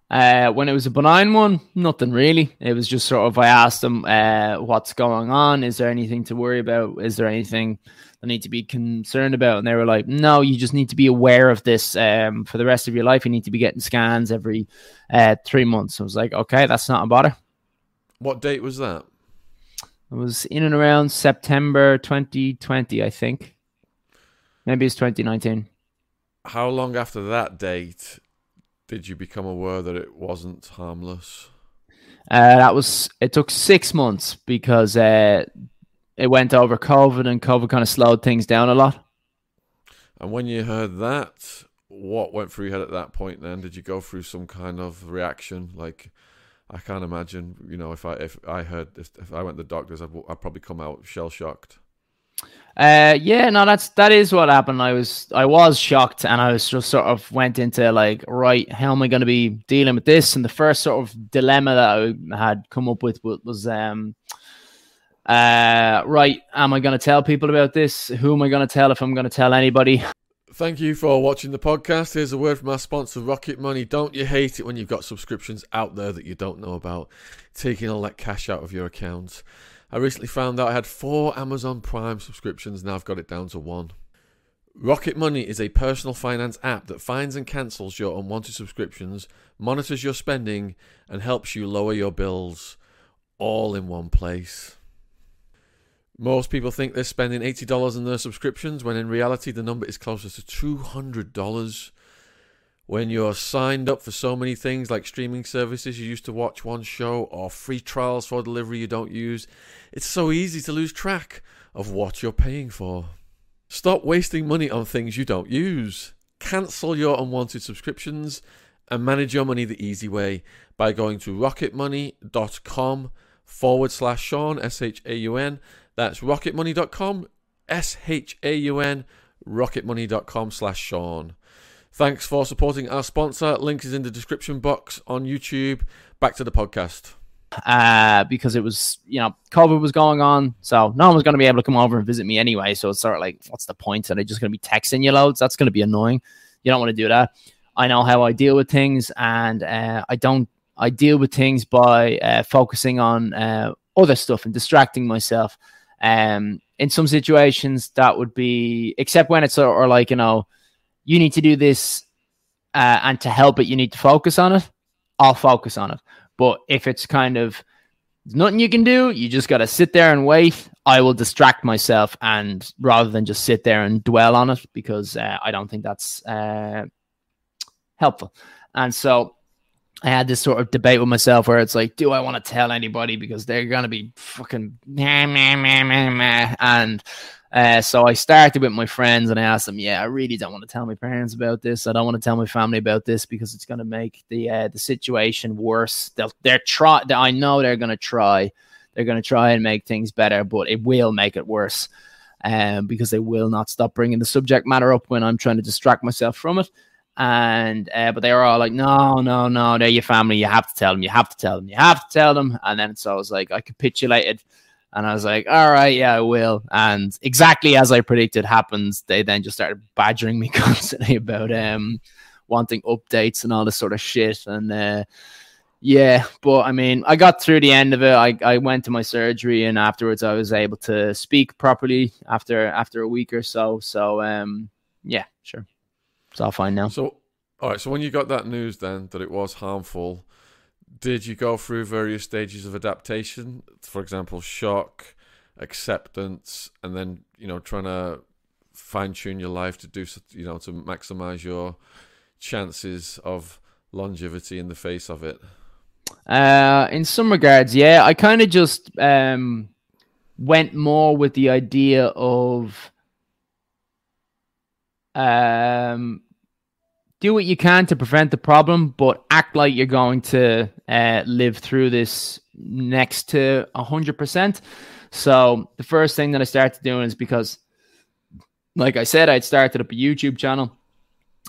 Uh, when it was a benign one, nothing really. It was just sort of I asked them, uh, "What's going on? Is there anything to worry about? Is there anything I need to be concerned about?" And they were like, "No, you just need to be aware of this um, for the rest of your life. You need to be getting scans every uh, three months." I was like, "Okay, that's not a bother." What date was that? It was in and around September 2020, I think. Maybe it's 2019. How long after that date did you become aware that it wasn't harmless? Uh, that was it took six months because uh, it went over COVID and COVID kind of slowed things down a lot. And when you heard that, what went through your head at that point? Then did you go through some kind of reaction? Like, I can't imagine. You know, if I if I heard if, if I went to the doctors, I'd, I'd probably come out shell shocked. Uh, yeah, no, that's that is what happened. I was I was shocked, and I was just sort of went into like, right, how am I going to be dealing with this? And the first sort of dilemma that I had come up with was, um, uh, right, am I going to tell people about this? Who am I going to tell if I'm going to tell anybody? Thank you for watching the podcast. Here's a word from our sponsor, Rocket Money. Don't you hate it when you've got subscriptions out there that you don't know about, taking all that cash out of your accounts? I recently found out I had four Amazon Prime subscriptions, now I've got it down to one. Rocket Money is a personal finance app that finds and cancels your unwanted subscriptions, monitors your spending, and helps you lower your bills all in one place. Most people think they're spending $80 on their subscriptions when in reality the number is closer to $200. When you're signed up for so many things like streaming services you used to watch one show or free trials for delivery you don't use, it's so easy to lose track of what you're paying for. Stop wasting money on things you don't use. Cancel your unwanted subscriptions and manage your money the easy way by going to rocketmoney.com forward slash Shaun, S H A U N. That's rocketmoney.com, S H A U N, rocketmoney.com slash Shaun. Thanks for supporting our sponsor. Link is in the description box on YouTube. Back to the podcast. Uh, because it was, you know, COVID was going on. So no one was going to be able to come over and visit me anyway. So it's sort of like, what's the point? Are they just going to be texting you loads? That's going to be annoying. You don't want to do that. I know how I deal with things and uh, I don't, I deal with things by uh, focusing on uh, other stuff and distracting myself. Um, in some situations, that would be, except when it's sort of like, you know, you need to do this uh, and to help it you need to focus on it. I'll focus on it. But if it's kind of nothing you can do you just got to sit there and wait. I will distract myself and rather than just sit there and dwell on it because uh, i don't think that's uh, helpful. And so I had this sort of debate with myself where it's like, do I want to tell anybody because they're gonna be fucking meh, meh, meh, meh, meh. and uh, so I started with my friends and I asked them, yeah, I really don't want to tell my parents about this. I don't want to tell my family about this because it's going to make the uh, the situation worse. They'll, they're try. I know they're going to try. They're going to try and make things better, but it will make it worse. Um, because they will not stop bringing the subject matter up when I'm trying to distract myself from it. And uh, but they were all like, no, no, no, they're your family. You have to tell them. You have to tell them. You have to tell them. And then so I was like, I capitulated and I was like, all right, yeah, I will. And exactly as I predicted happens, they then just started badgering me [laughs] constantly about um wanting updates and all this sort of shit. And uh yeah, but I mean, I got through the end of it. I, I went to my surgery and afterwards I was able to speak properly after after a week or so. So um yeah, sure. It's all fine now. So all right, so when you got that news then that it was harmful, did you go through various stages of adaptation? For example, shock, acceptance, and then you know trying to fine tune your life to do you know to maximize your chances of longevity in the face of it. Uh, in some regards, yeah, I kind of just um went more with the idea of um do what you can to prevent the problem, but act like you're going to uh, live through this next to 100%. So the first thing that I started doing is because, like I said, I'd started up a YouTube channel.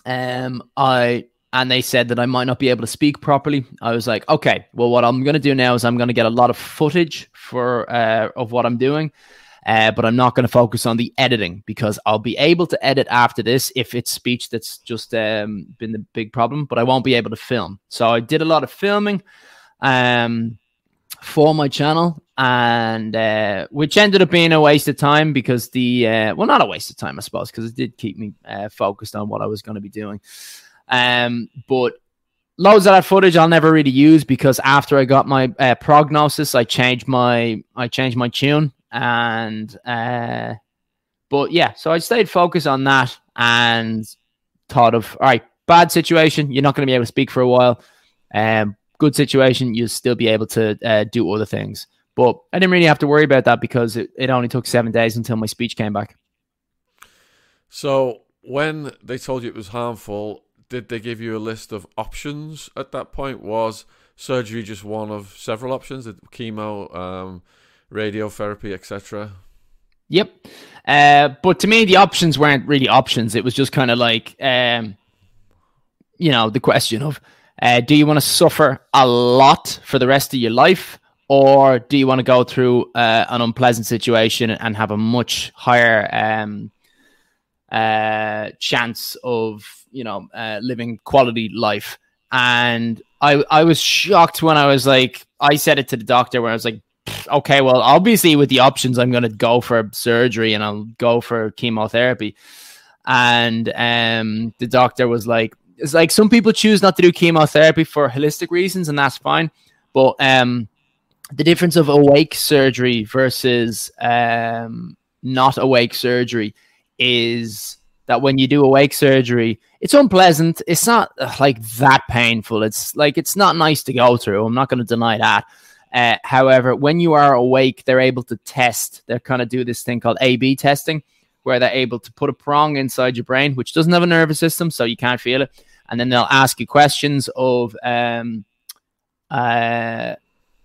Um, I and they said that I might not be able to speak properly. I was like, okay, well, what I'm going to do now is I'm going to get a lot of footage for uh, of what I'm doing, uh, but I'm not going to focus on the editing because I'll be able to edit after this if it's speech that's just um, been the big problem, but I won't be able to film. So I did a lot of filming um, for my channel, and uh, which ended up being a waste of time because the uh, well, not a waste of time, I suppose, because it did keep me uh, focused on what I was going to be doing. Um, but loads of that footage I'll never really use because after I got my uh, prognosis, I changed my I changed my tune and uh, but yeah, so I stayed focused on that and thought of all right, bad situation, you're not going to be able to speak for a while. Um, good situation, you'll still be able to uh, do other things. But I didn't really have to worry about that because it, it only took seven days until my speech came back. So when they told you it was harmful, did they give you a list of options at that point? Was surgery just one of several options? Chemo, um, radiotherapy, etc. Yep. Uh, but to me, the options weren't really options. It was just kind of like, um, you know, the question of uh, do you want to suffer a lot for the rest of your life? Or do you want to go through uh, an unpleasant situation and have a much higher um, uh, chance of, you know, uh, living quality life? And I, I was shocked when I was like, I said it to the doctor where I was like, okay, well, obviously with the options, I'm going to go for surgery and I'll go for chemotherapy. And um, the doctor was like, it's like some people choose not to do chemotherapy for holistic reasons, and that's fine. But um, the difference of awake surgery versus um, not awake surgery is that when you do awake surgery, it's unpleasant. It's not like that painful. It's like it's not nice to go through. I'm not going to deny that. Uh, however, when you are awake, they're able to test. They kind of do this thing called A/B testing, where they're able to put a prong inside your brain, which doesn't have a nervous system, so you can't feel it, and then they'll ask you questions of, um, uh,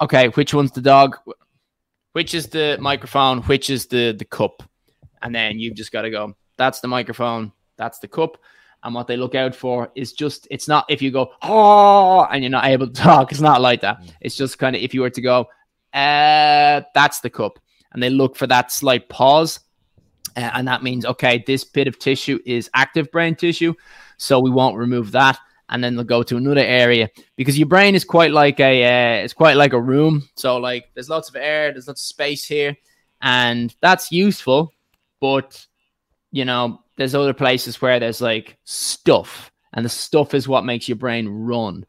okay, which one's the dog, which is the microphone, which is the the cup, and then you've just got to go. That's the microphone. That's the cup. And what they look out for is just, it's not if you go, oh, and you're not able to [laughs] talk. It's not like that. It's just kind of if you were to go, uh, that's the cup. And they look for that slight pause. Uh, and that means, okay, this bit of tissue is active brain tissue. So we won't remove that. And then they'll go to another area because your brain is quite like a, uh, it's quite like a room. So like there's lots of air, there's lots of space here. And that's useful. But, you know, there's other places where there's like stuff, and the stuff is what makes your brain run.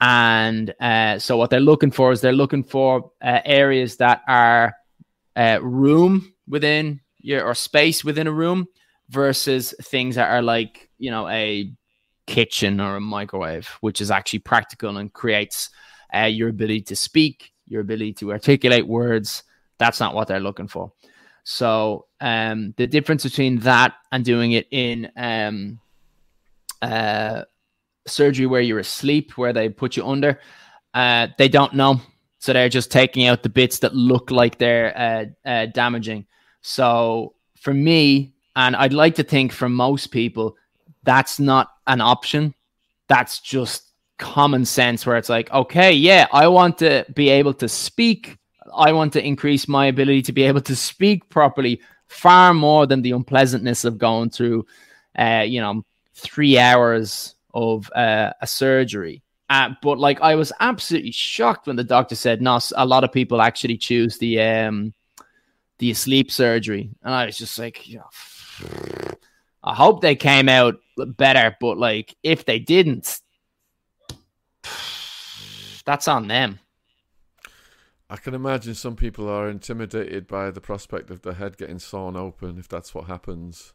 And uh, so, what they're looking for is they're looking for uh, areas that are uh, room within your or space within a room versus things that are like you know a kitchen or a microwave, which is actually practical and creates uh, your ability to speak, your ability to articulate words. That's not what they're looking for. So um, the difference between that and doing it in um, uh, surgery where you're asleep, where they put you under, uh, they don't know. So they're just taking out the bits that look like they're uh, uh, damaging. So for me, and I'd like to think for most people, that's not an option. That's just common sense where it's like, okay, yeah, I want to be able to speak I want to increase my ability to be able to speak properly far more than the unpleasantness of going through, uh, you know, three hours of uh, a surgery. Uh, but like, I was absolutely shocked when the doctor said, "No, a lot of people actually choose the um, the sleep surgery," and I was just like, know, I hope they came out better. But like, if they didn't, [sighs] that's on them. I can imagine some people are intimidated by the prospect of the head getting sawn open if that's what happens.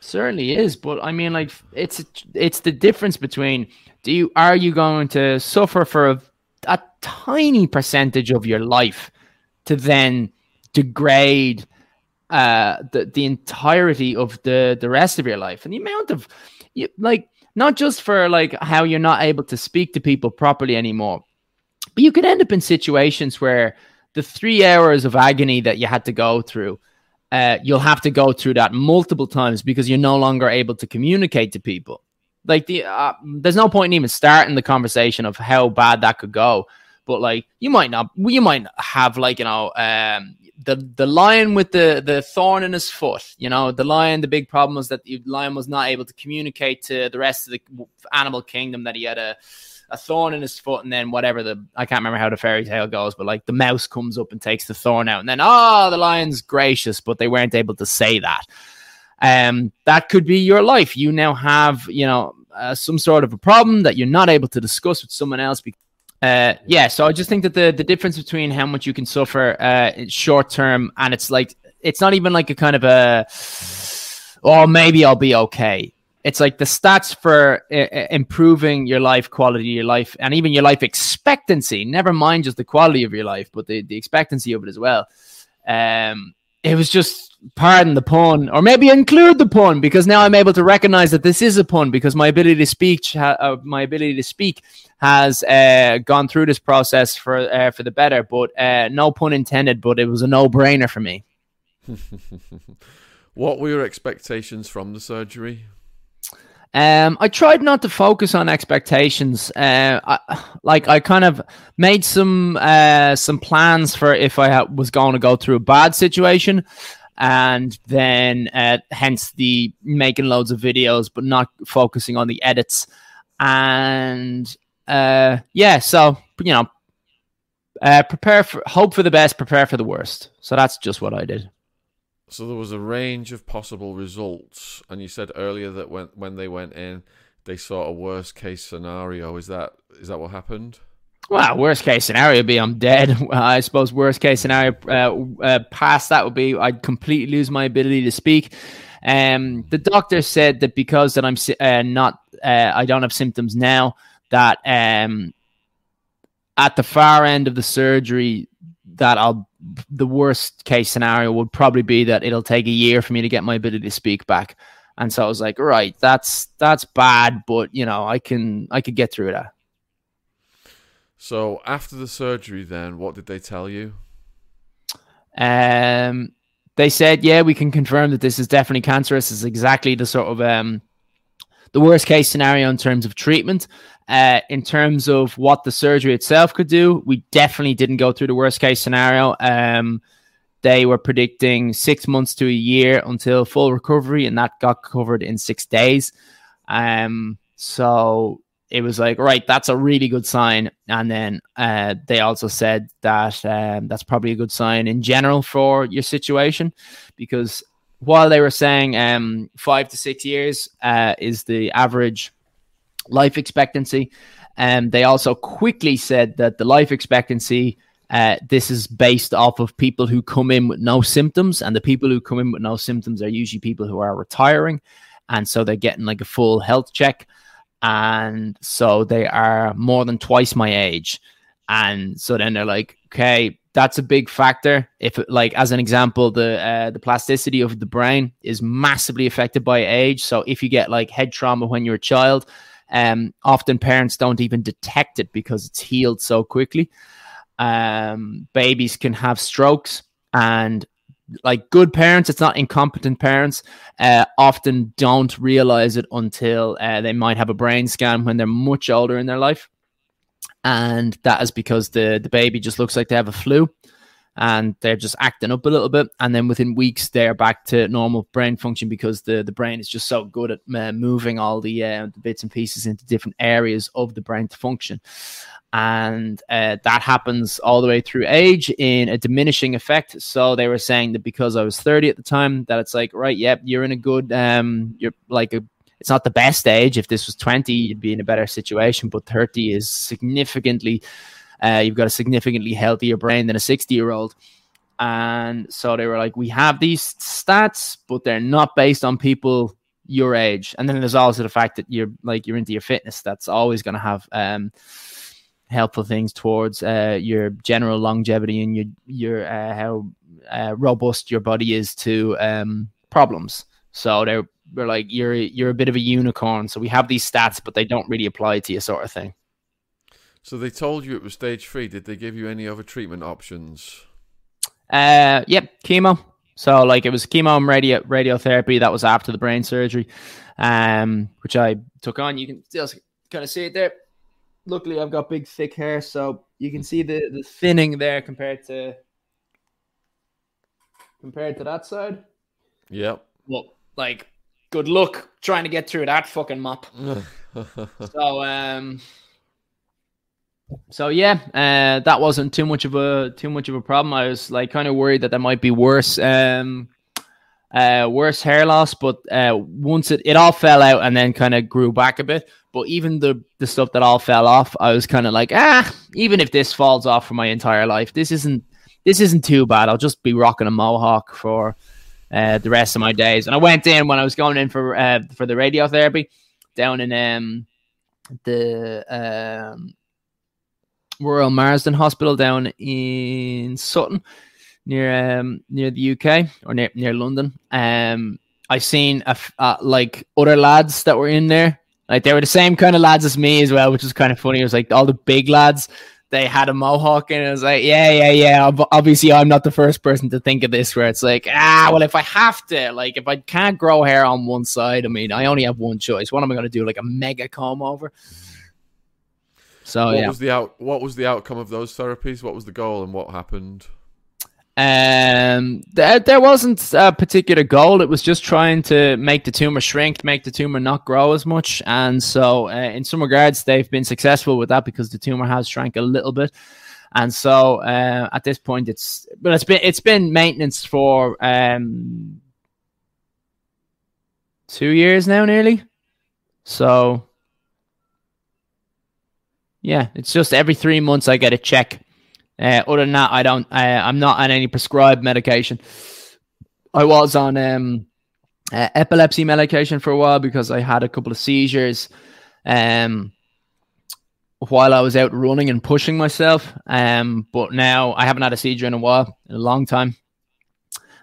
Certainly is, but I mean, like it's it's the difference between do you are you going to suffer for a, a tiny percentage of your life to then degrade uh, the the entirety of the the rest of your life and the amount of you, like not just for like how you're not able to speak to people properly anymore but you could end up in situations where the three hours of agony that you had to go through, uh, you'll have to go through that multiple times because you're no longer able to communicate to people. Like the, uh, there's no point in even starting the conversation of how bad that could go. But like, you might not, you might have like you know, um, the the lion with the the thorn in his foot. You know, the lion. The big problem was that the lion was not able to communicate to the rest of the animal kingdom that he had a a thorn in his foot, and then whatever the I can't remember how the fairy tale goes, but like the mouse comes up and takes the thorn out, and then oh, the lion's gracious, but they weren't able to say that. Um, that could be your life. You now have you know uh, some sort of a problem that you're not able to discuss with someone else. Because, uh, yeah, so I just think that the the difference between how much you can suffer uh, short term and it's like it's not even like a kind of a oh maybe I'll be okay it's like the stats for uh, improving your life quality, your life, and even your life expectancy. Never mind just the quality of your life, but the, the expectancy of it as well. Um, it was just pardon the pun, or maybe include the pun, because now I'm able to recognize that this is a pun because my ability to speak, uh, my ability to speak, has uh, gone through this process for uh, for the better. But uh, no pun intended. But it was a no brainer for me. [laughs] what were your expectations from the surgery? Um, I tried not to focus on expectations. Uh, I, like I kind of made some uh, some plans for if I ha- was going to go through a bad situation, and then uh, hence the making loads of videos but not focusing on the edits. And uh, yeah, so you know, uh, prepare for hope for the best, prepare for the worst. So that's just what I did. So there was a range of possible results, and you said earlier that when when they went in, they saw a worst case scenario. Is that is that what happened? Well, worst case scenario would be I'm dead. [laughs] I suppose worst case scenario uh, uh, past that would be I'd completely lose my ability to speak. Um, the doctor said that because that I'm uh, not, uh, I don't have symptoms now, that um, at the far end of the surgery, that I'll the worst case scenario would probably be that it'll take a year for me to get my ability to speak back. And so I was like, right, that's that's bad, but you know, I can I could get through that. So after the surgery, then what did they tell you? Um, they said, yeah, we can confirm that this is definitely cancerous. It's exactly the sort of um, the worst case scenario in terms of treatment. Uh, in terms of what the surgery itself could do, we definitely didn't go through the worst case scenario. Um, they were predicting six months to a year until full recovery, and that got covered in six days. Um, so it was like, right, that's a really good sign. And then uh, they also said that um, that's probably a good sign in general for your situation, because while they were saying um, five to six years uh, is the average life expectancy, um, they also quickly said that the life expectancy. Uh, this is based off of people who come in with no symptoms, and the people who come in with no symptoms are usually people who are retiring, and so they're getting like a full health check and so they are more than twice my age and so then they're like okay that's a big factor. If like as an example the uh, the plasticity of the brain is massively affected by age. So if you get like head trauma when you're a child um often parents don't even detect it because it's healed so quickly. Um babies can have strokes and like good parents, it's not incompetent parents, uh, often don't realize it until uh, they might have a brain scan when they're much older in their life. And that is because the, the baby just looks like they have a flu and they're just acting up a little bit. And then within weeks, they're back to normal brain function because the, the brain is just so good at uh, moving all the, uh, the bits and pieces into different areas of the brain to function and uh, that happens all the way through age in a diminishing effect. So they were saying that because I was 30 at the time, that it's like, right, yep, you're in a good, um, you're like a, it's not the best age. If this was 20, you'd be in a better situation, but 30 is significantly, uh, you've got a significantly healthier brain than a 60 year old. And so they were like, we have these stats, but they're not based on people your age. And then there's also the fact that you're like, you're into your fitness. That's always going to have, um, helpful things towards uh, your general longevity and your your uh, how uh, robust your body is to um, problems. So they're we're like you're you're a bit of a unicorn. So we have these stats, but they don't really apply to you, sort of thing. So they told you it was stage three. Did they give you any other treatment options? Uh, yep, chemo. So like it was chemo and radio radiotherapy. That was after the brain surgery, um, which I took on. You can still kind of see it there luckily I've got big thick hair, so you can see the the thinning there compared to compared to that side. Yep. Well, like good luck trying to get through that fucking mop. [laughs] so um so yeah, uh, that wasn't too much of a too much of a problem. I was like kind of worried that there might be worse um uh worse hair loss, but uh once it, it all fell out and then kind of grew back a bit. But even the the stuff that all fell off, I was kind of like, ah, even if this falls off for my entire life, this isn't this isn't too bad. I'll just be rocking a mohawk for uh, the rest of my days. And I went in when I was going in for uh, for the radiotherapy down in um, the um, Royal Marsden Hospital down in Sutton, near um, near the UK or near near London. Um, I seen a, uh, like other lads that were in there like they were the same kind of lads as me as well, which was kind of funny. It was like all the big lads, they had a mohawk, and it was like, yeah, yeah, yeah. Obviously, I'm not the first person to think of this. Where it's like, ah, well, if I have to, like, if I can't grow hair on one side, I mean, I only have one choice. What am I going to do? Like a mega comb over? So what yeah. was the out? What was the outcome of those therapies? What was the goal, and what happened? Um, there, there wasn't a particular goal. It was just trying to make the tumor shrink, make the tumor not grow as much. And so, uh, in some regards, they've been successful with that because the tumor has shrank a little bit. And so, uh, at this point, it's but it's been it's been maintenance for um two years now, nearly. So, yeah, it's just every three months I get a check uh, other than that, I don't. Uh, I'm not on any prescribed medication. I was on um, uh, epilepsy medication for a while because I had a couple of seizures. Um, while I was out running and pushing myself. Um, but now I haven't had a seizure in a while, in a long time.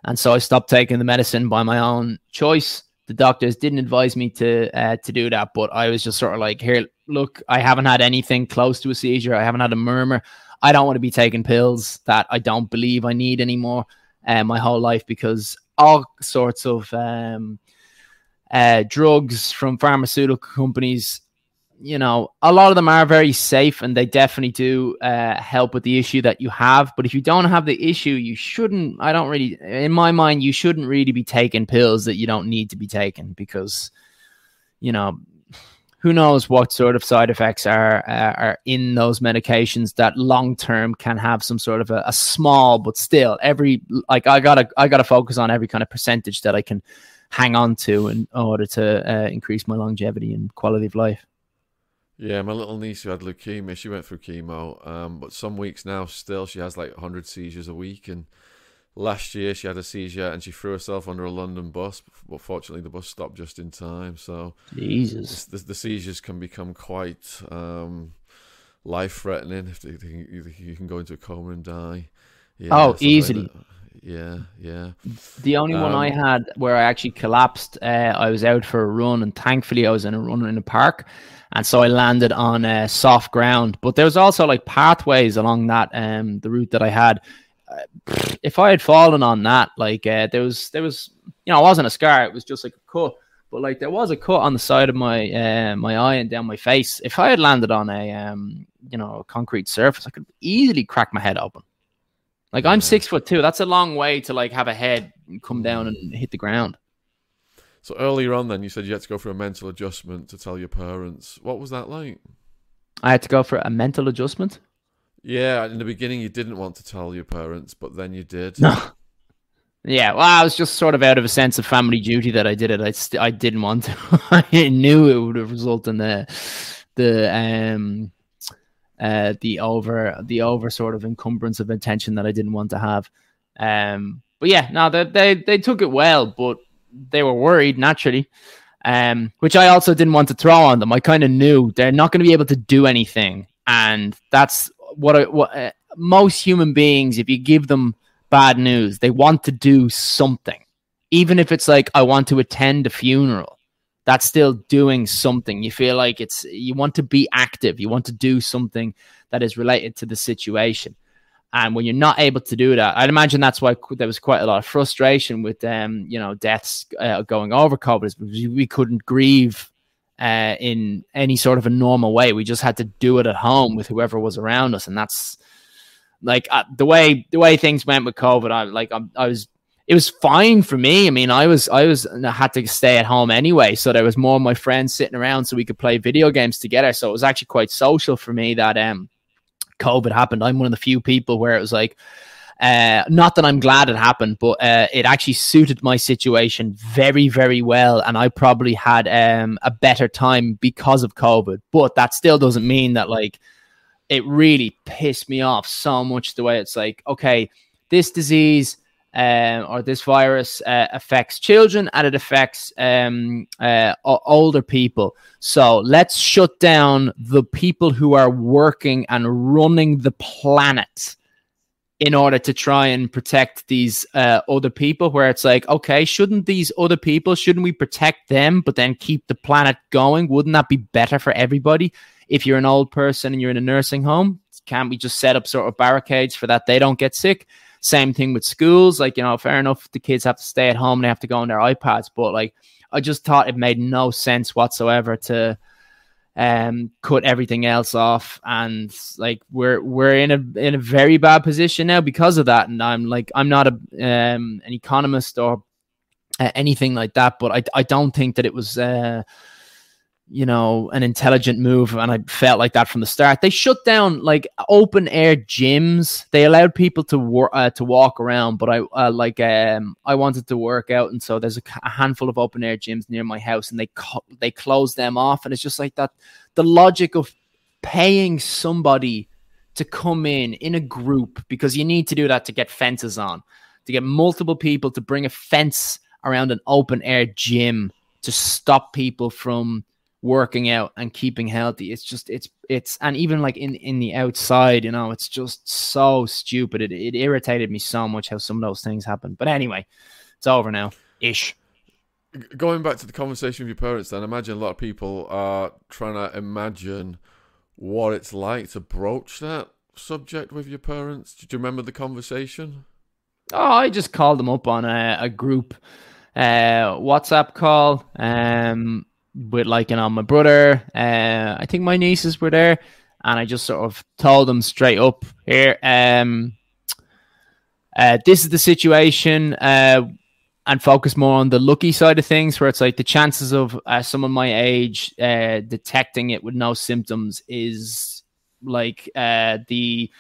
And so I stopped taking the medicine by my own choice. The doctors didn't advise me to uh, to do that, but I was just sort of like, here, look, I haven't had anything close to a seizure. I haven't had a murmur. I don't want to be taking pills that I don't believe I need anymore uh, my whole life because all sorts of um, uh, drugs from pharmaceutical companies you know, a lot of them are very safe and they definitely do uh, help with the issue that you have. But if you don't have the issue, you shouldn't, I don't really, in my mind, you shouldn't really be taking pills that you don't need to be taking because, you know, who knows what sort of side effects are uh, are in those medications that long term can have some sort of a, a, small but still every like I gotta I gotta focus on every kind of percentage that I can hang on to in order to uh, increase my longevity and quality of life. Yeah, my little niece who had leukemia, she went through chemo, um, but some weeks now still she has like 100 seizures a week. And last year she had a seizure and she threw herself under a London bus, but fortunately the bus stopped just in time. So Jesus, the, the seizures can become quite um, life threatening. If they, you can go into a coma and die. Yeah, oh, easily. Like yeah, yeah. The only um, one I um, had where I actually collapsed, uh, I was out for a run, and thankfully I was in a run in a park and so I landed on uh, soft ground. But there was also like pathways along that um the route that I had. If I had fallen on that, like uh, there was there was you know it wasn't a scar, it was just like a cut. But like there was a cut on the side of my uh, my eye and down my face. If I had landed on a um you know a concrete surface, I could easily crack my head open. Like I'm six foot two. That's a long way to like have a head come down and hit the ground. So earlier on, then you said you had to go for a mental adjustment to tell your parents. What was that like? I had to go for a mental adjustment. Yeah, in the beginning you didn't want to tell your parents, but then you did. No. [laughs] Yeah, well, I was just sort of out of a sense of family duty that I did it. I st- I didn't want to. [laughs] I knew it would have resulted in the the um uh the over the over sort of encumbrance of attention that I didn't want to have. Um, but yeah, no, they they they took it well, but they were worried naturally, um, which I also didn't want to throw on them. I kind of knew they're not going to be able to do anything, and that's what, I, what uh, most human beings. If you give them bad news, they want to do something, even if it's like I want to attend a funeral. That's still doing something. You feel like it's you want to be active. You want to do something that is related to the situation. And when you're not able to do that, I'd imagine that's why there was quite a lot of frustration with um, you know, deaths uh, going over COVID because we couldn't grieve uh, in any sort of a normal way. We just had to do it at home with whoever was around us, and that's like uh, the way the way things went with COVID. I like I, I was it was fine for me. I mean, I was I was I had to stay at home anyway, so there was more of my friends sitting around so we could play video games together. So it was actually quite social for me that um COVID happened. I'm one of the few people where it was like, uh, not that I'm glad it happened, but uh, it actually suited my situation very, very well. And I probably had um, a better time because of COVID. But that still doesn't mean that, like, it really pissed me off so much the way it's like, okay, this disease um, or this virus uh, affects children and it affects um, uh, older people. So let's shut down the people who are working and running the planet in order to try and protect these uh, other people. Where it's like, okay, shouldn't these other people, shouldn't we protect them, but then keep the planet going? Wouldn't that be better for everybody? If you're an old person and you're in a nursing home, can't we just set up sort of barricades for that they don't get sick? Same thing with schools. Like, you know, fair enough, the kids have to stay at home and they have to go on their iPads. But like, I just thought it made no sense whatsoever to um cut everything else off. And like we're we're in a in a very bad position now because of that. And i'm like i'm not a um an economist or uh, anything like that. But i i don't think that it was uh you know, an intelligent move, and I felt like that from the start. They shut down like open air gyms. They allowed people to work uh, to walk around, but I uh, like um I wanted to work out, and so there's a, a handful of open air gyms near my house, and they they closed them off, and it's just like that. The logic of paying somebody to come in in a group because you need to do that to get fences on, to get multiple people to bring a fence around an open air gym to stop people from working out and keeping healthy. It's just it's it's and even like in in the outside, you know, it's just so stupid. It it irritated me so much how some of those things happen. But anyway, it's over now, ish. Going back to the conversation with your parents, then I imagine a lot of people are trying to imagine what it's like to broach that subject with your parents. Do you remember the conversation? Oh, I just called them up on a, a group uh, WhatsApp call. Um, with like you know my brother uh i think my nieces were there and i just sort of told them straight up here um uh this is the situation uh and focus more on the lucky side of things where it's like the chances of uh, someone my age uh detecting it with no symptoms is like uh the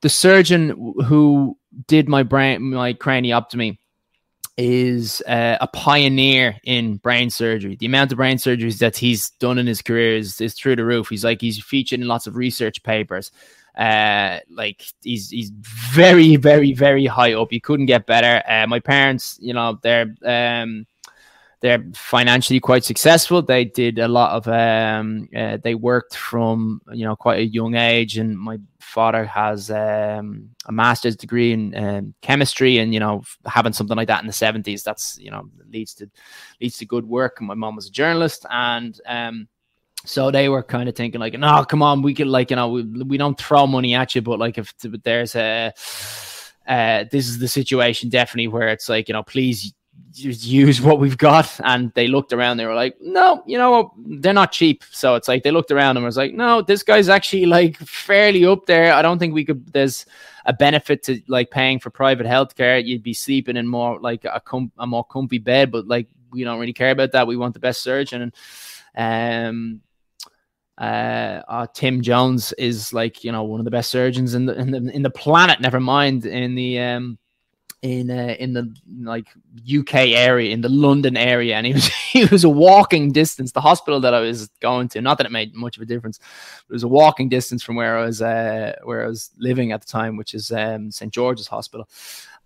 the surgeon who did my brain my craniotomy is uh, a pioneer in brain surgery. The amount of brain surgeries that he's done in his career is, is through the roof. He's like he's featured in lots of research papers. Uh, like he's he's very very very high up. You couldn't get better. Uh, my parents, you know, they're um, they're financially quite successful. They did a lot of um, uh, they worked from you know quite a young age, and my father has um, a master's degree in um, chemistry, and you know having something like that in the seventies, that's you know leads to leads to good work. And my mom was a journalist, and um, so they were kind of thinking like, no, come on, we could like you know we, we don't throw money at you, but like if there's a uh, this is the situation definitely where it's like you know please just use what we've got. And they looked around, they were like, no, you know, they're not cheap. So it's like they looked around and was like, no, this guy's actually like fairly up there. I don't think we could, there's a benefit to like paying for private healthcare. You'd be sleeping in more like a, com- a more comfy bed, but like we don't really care about that. We want the best surgeon. And, um, uh, uh, Tim Jones is like you know one of the best surgeons in the in the in the planet. Never mind in the um, in uh, in the like UK area, in the London area, and he was [laughs] he was a walking distance. The hospital that I was going to, not that it made much of a difference, it was a walking distance from where I was uh, where I was living at the time, which is um, St George's Hospital.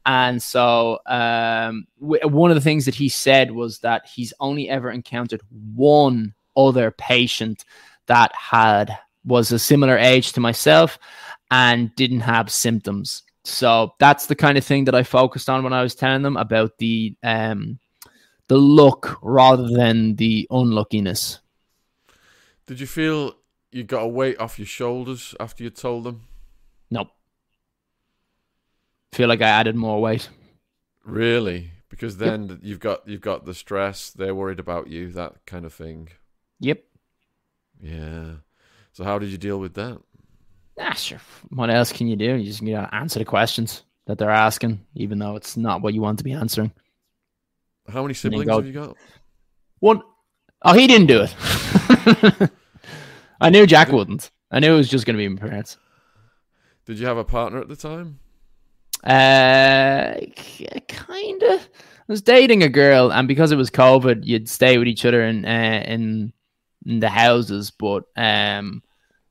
And so, um, w- one of the things that he said was that he's only ever encountered one other patient that had was a similar age to myself and didn't have symptoms so that's the kind of thing that I focused on when I was telling them about the um, the look rather than the unluckiness. Did you feel you got a weight off your shoulders after you told them? Nope. Feel like I added more weight. Really? Because then yep. you've got you've got the stress. They're worried about you. That kind of thing. Yep. Yeah. So how did you deal with that? Ah, sure. What else can you do? You just gotta answer the questions that they're asking, even though it's not what you want to be answering. How many siblings go, have you got? One. Oh, he didn't do it. [laughs] I knew Jack did, wouldn't. I knew it was just going to be my parents. Did you have a partner at the time? Uh, kind of. I was dating a girl, and because it was COVID, you'd stay with each other in uh, in in the houses. But um,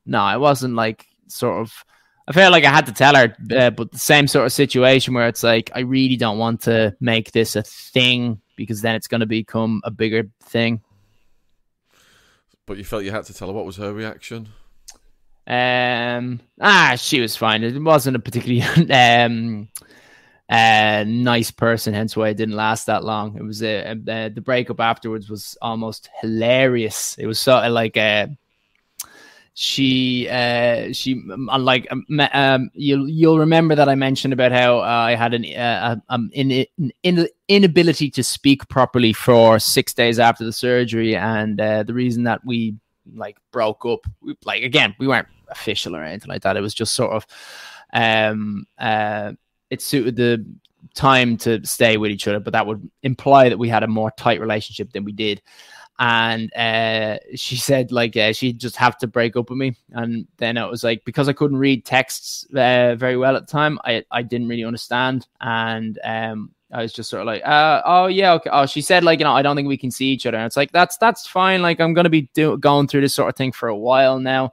no, it wasn't like sort of I felt like I had to tell her, uh, but the same sort of situation where it's like I really don't want to make this a thing because then it's going to become a bigger thing. But you felt you had to tell her. What was her reaction? Um, ah, she was fine. It wasn't a particularly [laughs] um, uh, nice person, hence why it didn't last that long. It was a, a, a the breakup afterwards was almost hilarious. It was sort of like a she uh she like um, um you'll you'll remember that I mentioned about how uh, I had an uh, um in, in inability to speak properly for six days after the surgery. And uh, the reason that we like broke up we, like again we weren't official or anything like that. It was just sort of um uh it suited the time to stay with each other. But that would imply that we had a more tight relationship than we did and uh, she said like uh, she'd just have to break up with me and then it was like because i couldn't read texts uh, very well at the time i i didn't really understand and um I was just sort of like, uh, oh yeah, okay. Oh, she said like, you know, I don't think we can see each other. And it's like that's that's fine. Like I'm gonna be do- going through this sort of thing for a while now.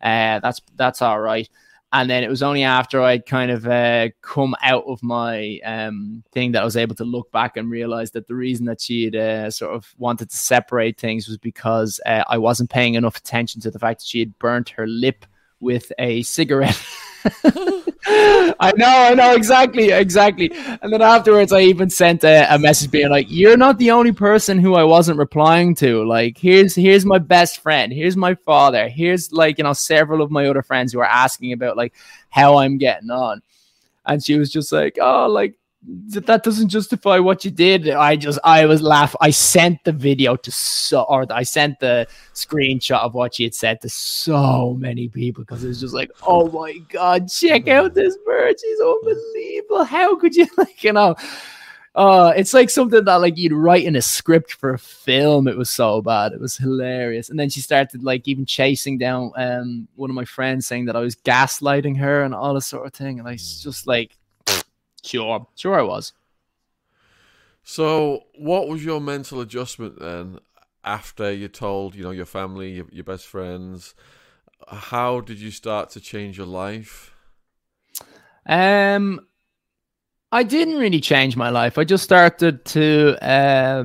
Uh, that's that's all right. And then it was only after I'd kind of uh, come out of my um, thing that I was able to look back and realize that the reason that she had uh, sort of wanted to separate things was because uh, I wasn't paying enough attention to the fact that she had burnt her lip with a cigarette. [laughs] I know, I know, exactly, exactly. And then afterwards, I even sent a, a, message being like, "You're not the only person who I wasn't replying to. Like, here's here's my best friend, here's my father, here's like you know several of my other friends who are asking about like how I'm getting on." And she was just like, "Oh, like that doesn't justify what you did. I just I was laugh. I sent the video to so or I sent the screenshot of what she had said to so many people because it was just like, oh my god, check out this bird. She's unbelievable. How could you [laughs] like you know? Uh, it's like something that like you'd write in a script for a film. It was so bad. It was hilarious. And then she started like even chasing down um one of my friends saying that I was gaslighting her and all this sort of thing. And I was just like Sure, sure, I was. So, what was your mental adjustment then after you told, you know, your family, your, your best friends? How did you start to change your life? Um, I didn't really change my life. I just started to uh,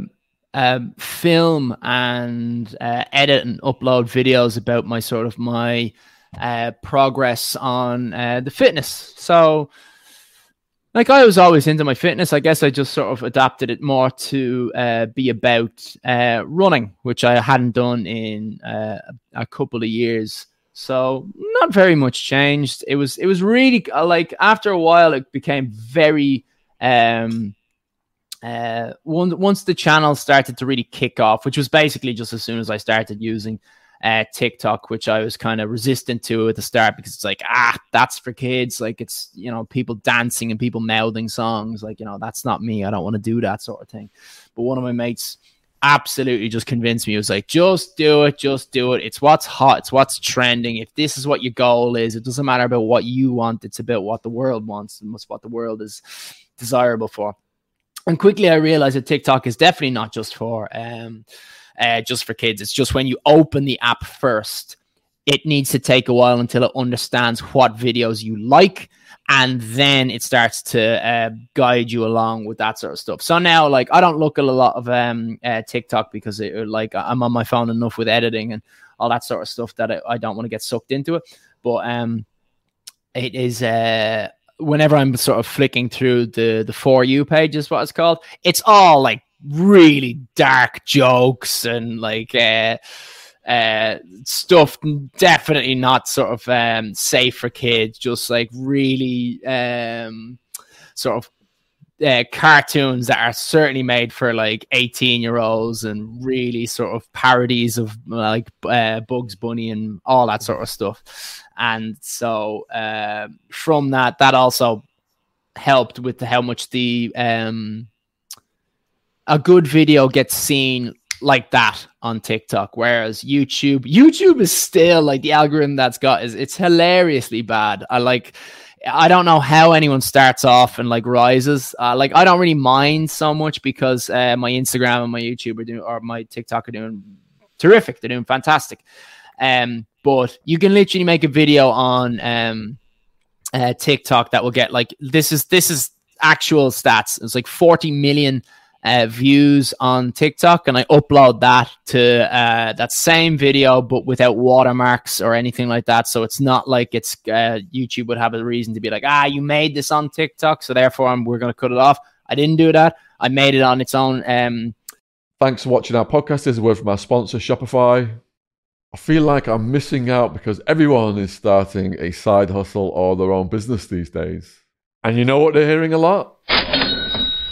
um, film and uh, edit and upload videos about my sort of my uh, progress on uh, the fitness. So like I was always into my fitness. I guess I just sort of adapted it more to uh, be about uh, running, which I hadn't done in uh, a couple of years. So not very much changed. It was it was really uh, like after a while it became very um uh once once the channel started to really kick off, which was basically just as soon as I started using uh, TikTok, which I was kind of resistant to at the start because it's like, ah, that's for kids. Like it's, you know, people dancing and people mouthing songs. Like, you know, that's not me. I don't want to do that sort of thing. But one of my mates absolutely just convinced me. It was like, just do it, just do it. It's what's hot, it's what's trending. If this is what your goal is, it doesn't matter about what you want, it's about what the world wants and what's what the world is desirable for. And quickly I realized that TikTok is definitely not just for um uh, just for kids. It's just when you open the app first, it needs to take a while until it understands what videos you like and then it starts to uh, guide you along with that sort of stuff. So now, like, I don't look at a lot of um, uh, TikTok because it, like I'm on my phone enough with editing and all that sort of stuff that I, I don't want to get sucked into it. But um, it is uh, whenever I'm sort of flicking through the the for you page is what it's called. It's all like really dark jokes and like uh, uh, stuff definitely not sort of um, safe for kids. Just like really um, sort of uh, cartoons that are certainly made for like 18 year olds and really sort of parodies of like uh, Bugs Bunny and all that sort of stuff. And so uh, from that, that also helped with how much the um, a good video gets seen like that on TikTok, whereas YouTube, YouTube is still like the algorithm that's got is it's hilariously bad. I like, I don't know how anyone starts off and like rises. Uh, like I don't really mind so much because uh, my Instagram and my YouTube are doing or my TikTok are doing terrific. They're doing fantastic. Um, but you can literally make a video on um uh, TikTok that will get like this is this is actual stats. It's like 40 million uh, views on TikTok, and I upload that to uh, that same video, but without watermarks or anything like that. So it's not like it's uh, YouTube would have a reason to be like, ah, you made this on TikTok, so therefore I'm, we're going to cut it off. I didn't do that. I made it on its own. Um, Thanks for watching our podcast. This is a word from our sponsor, Shopify. I feel like I'm missing out because everyone is starting a side hustle or their own business these days. And you know what they're hearing a lot?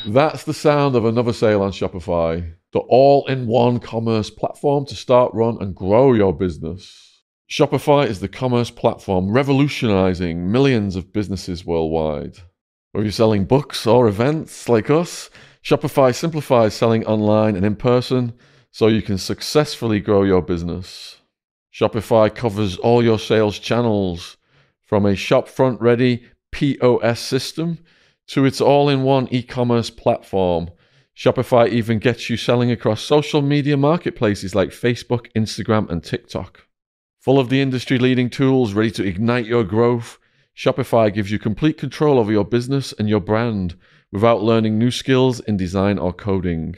That's the sound of another sale on Shopify, the all in one commerce platform to start, run, and grow your business. Shopify is the commerce platform revolutionizing millions of businesses worldwide. Whether you're selling books or events like us, Shopify simplifies selling online and in person so you can successfully grow your business. Shopify covers all your sales channels from a shopfront ready POS system to its all in one e commerce platform. Shopify even gets you selling across social media marketplaces like Facebook, Instagram, and TikTok. Full of the industry leading tools ready to ignite your growth, Shopify gives you complete control over your business and your brand without learning new skills in design or coding.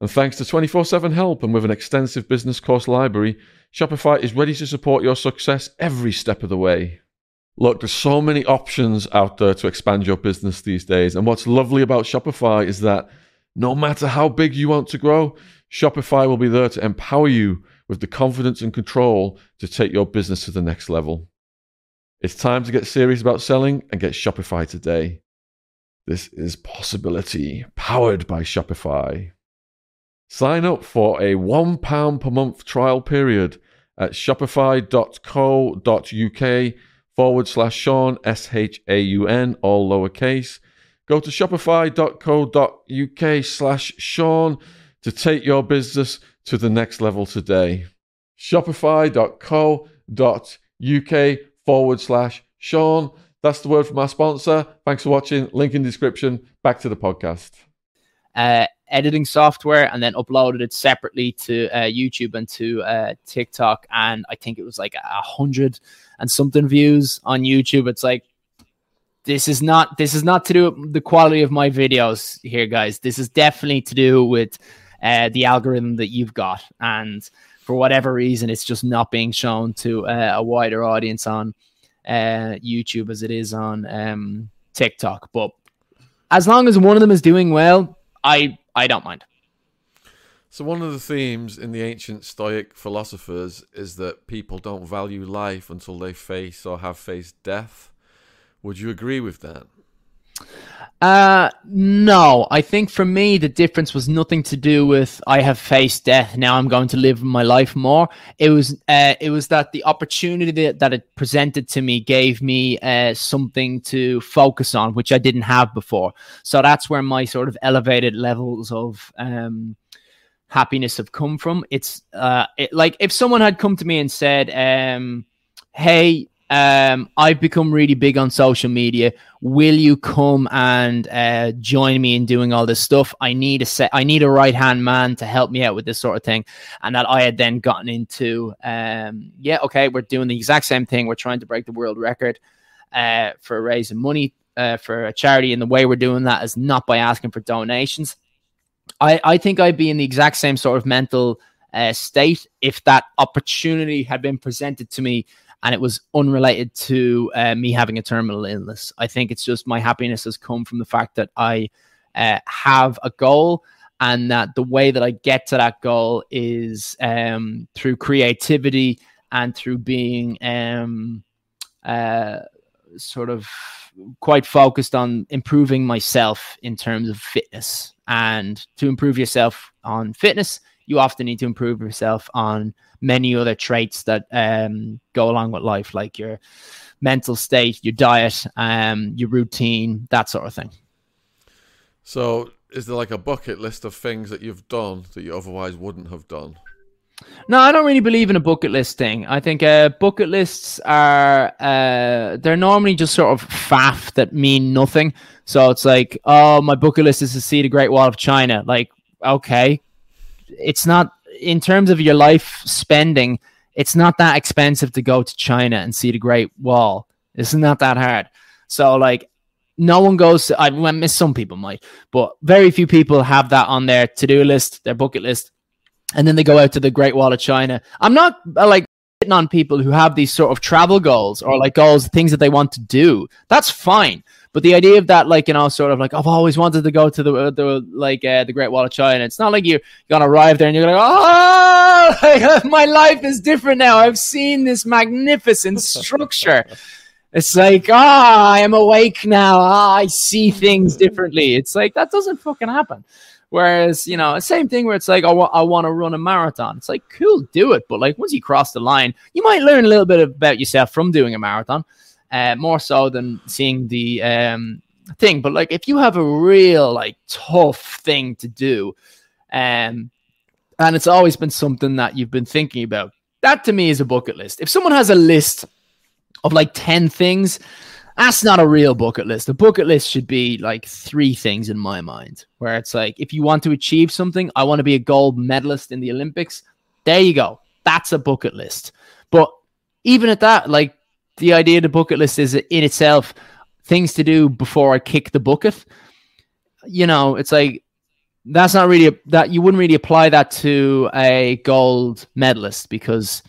And thanks to 24 7 help and with an extensive business course library, Shopify is ready to support your success every step of the way. Look, there's so many options out there to expand your business these days. And what's lovely about Shopify is that no matter how big you want to grow, Shopify will be there to empower you with the confidence and control to take your business to the next level. It's time to get serious about selling and get Shopify today. This is Possibility, powered by Shopify. Sign up for a £1 per month trial period at shopify.co.uk forward slash Shaun, S H A U N, all lowercase. Go to shopify.co.uk slash Shaun to take your business to the next level today. Shopify.co.uk forward slash Shaun. That's the word from our sponsor. Thanks for watching. Link in description. Back to the podcast. Uh, editing software and then uploaded it separately to uh, YouTube and to uh, TikTok. And I think it was like a hundred and something views on YouTube. It's like this is not this is not to do with the quality of my videos here, guys. This is definitely to do with uh, the algorithm that you've got and for whatever reason, it's just not being shown to uh, a wider audience on uh, YouTube as it is on um, TikTok. But as long as one of them is doing well, I I don't mind. So one of the themes in the ancient Stoic philosophers is that people don't value life until they face or have faced death. Would you agree with that? Uh, no, I think for me the difference was nothing to do with I have faced death. Now I'm going to live my life more. It was, uh, it was that the opportunity that, it presented to me gave me uh, something to focus on, which I didn't have before. So that's where my sort of elevated levels of um, happiness have come from. It's uh, it, like if someone had come to me and said, um, "Hey, um, I've become really big on social media. Will you come and uh, join me in doing all this stuff? I need a set. I need a right hand man to help me out with this sort of thing. And that I had then gotten into. Um, yeah, okay, we're doing the exact same thing. We're trying to break the world record uh, for raising money uh, for a charity, and the way we're doing that is not by asking for donations. I, I think I'd be in the exact same sort of mental uh, state if that opportunity had been presented to me and it was unrelated to uh, me having a terminal illness. I think it's just my happiness has come from the fact that I uh, have a goal and that the way that I get to that goal is um, through creativity and through being um, uh, sort of quite focused on improving myself in terms of fitness. And to improve yourself on fitness, you often need to improve yourself on many other traits that um, go along with life, like your mental state, your diet, um, your routine, that sort of thing. So, is there like a bucket list of things that you've done that you otherwise wouldn't have done? No, I don't really believe in a bucket list thing. I think uh, bucket lists are uh, they're normally just sort of faff that mean nothing. So it's like, oh, my bucket list is to see the Great Wall of China. Like, okay, it's not in terms of your life spending. It's not that expensive to go to China and see the Great Wall. It's not that hard. So like, no one goes. To, I miss some people might, but very few people have that on their to do list, their bucket list, and then they go out to the Great Wall of China. I'm not uh, like on people who have these sort of travel goals or like goals, things that they want to do. That's fine. But the idea of that, like you know, sort of like I've always wanted to go to the the like uh, the Great Wall of China. It's not like you're gonna arrive there and you're gonna go, oh, [laughs] my life is different now. I've seen this magnificent structure. [laughs] It's like, ah, oh, I am awake now. Ah, I see things differently. It's like that doesn't fucking happen. Whereas, you know, same thing where it's like, oh, I want to run a marathon. It's like, cool, do it. But like, once you cross the line, you might learn a little bit about yourself from doing a marathon uh, more so than seeing the um, thing. But like, if you have a real like tough thing to do, um, and it's always been something that you've been thinking about, that to me is a bucket list. If someone has a list of like ten things, that's not a real bucket list. A bucket list should be like three things in my mind, where it's like, if you want to achieve something, I want to be a gold medalist in the Olympics. There you go. That's a bucket list. But even at that, like the idea of the bucket list is in itself things to do before I kick the bucket. You know, it's like that's not really a, that you wouldn't really apply that to a gold medalist because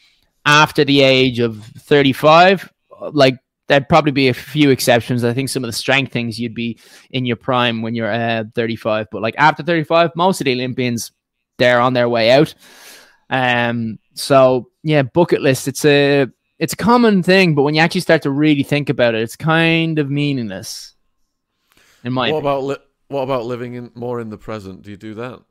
after the age of 35 like there'd probably be a few exceptions i think some of the strength things you'd be in your prime when you're uh, 35 but like after 35 most of the olympians they're on their way out um so yeah bucket list it's a it's a common thing but when you actually start to really think about it it's kind of meaningless in my what opinion. about li- what about living in more in the present? Do you do that?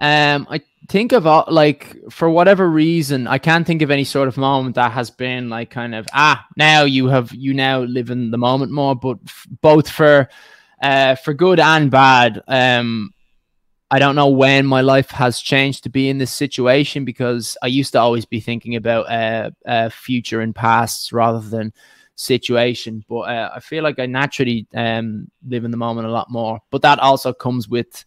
Um, I think of like for whatever reason, I can't think of any sort of moment that has been like kind of ah now you have you now live in the moment more, but f- both for uh for good and bad. Um, I don't know when my life has changed to be in this situation because I used to always be thinking about uh, uh future and past rather than situation. But uh, I feel like I naturally um, live in the moment a lot more. But that also comes with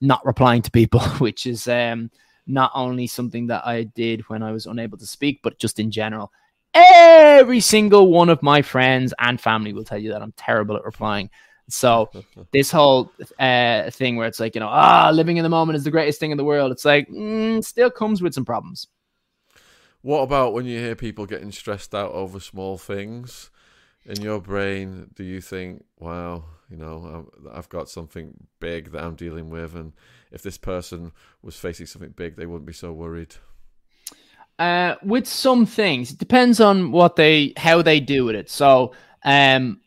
not replying to people, [laughs] which is um, not only something that I did when I was unable to speak, but just in general. Every single one of my friends and family will tell you that I'm terrible at replying. So this whole uh, thing where it's like you know ah living in the moment is the greatest thing in the world. It's like mm, still comes with some problems. What about when you hear people getting stressed out over small things? In your brain, do you think, wow, you know, I've got something big that I'm dealing with, and if this person was facing something big, they wouldn't be so worried? Uh, with some things, it depends on what they, how they do with it. So, um,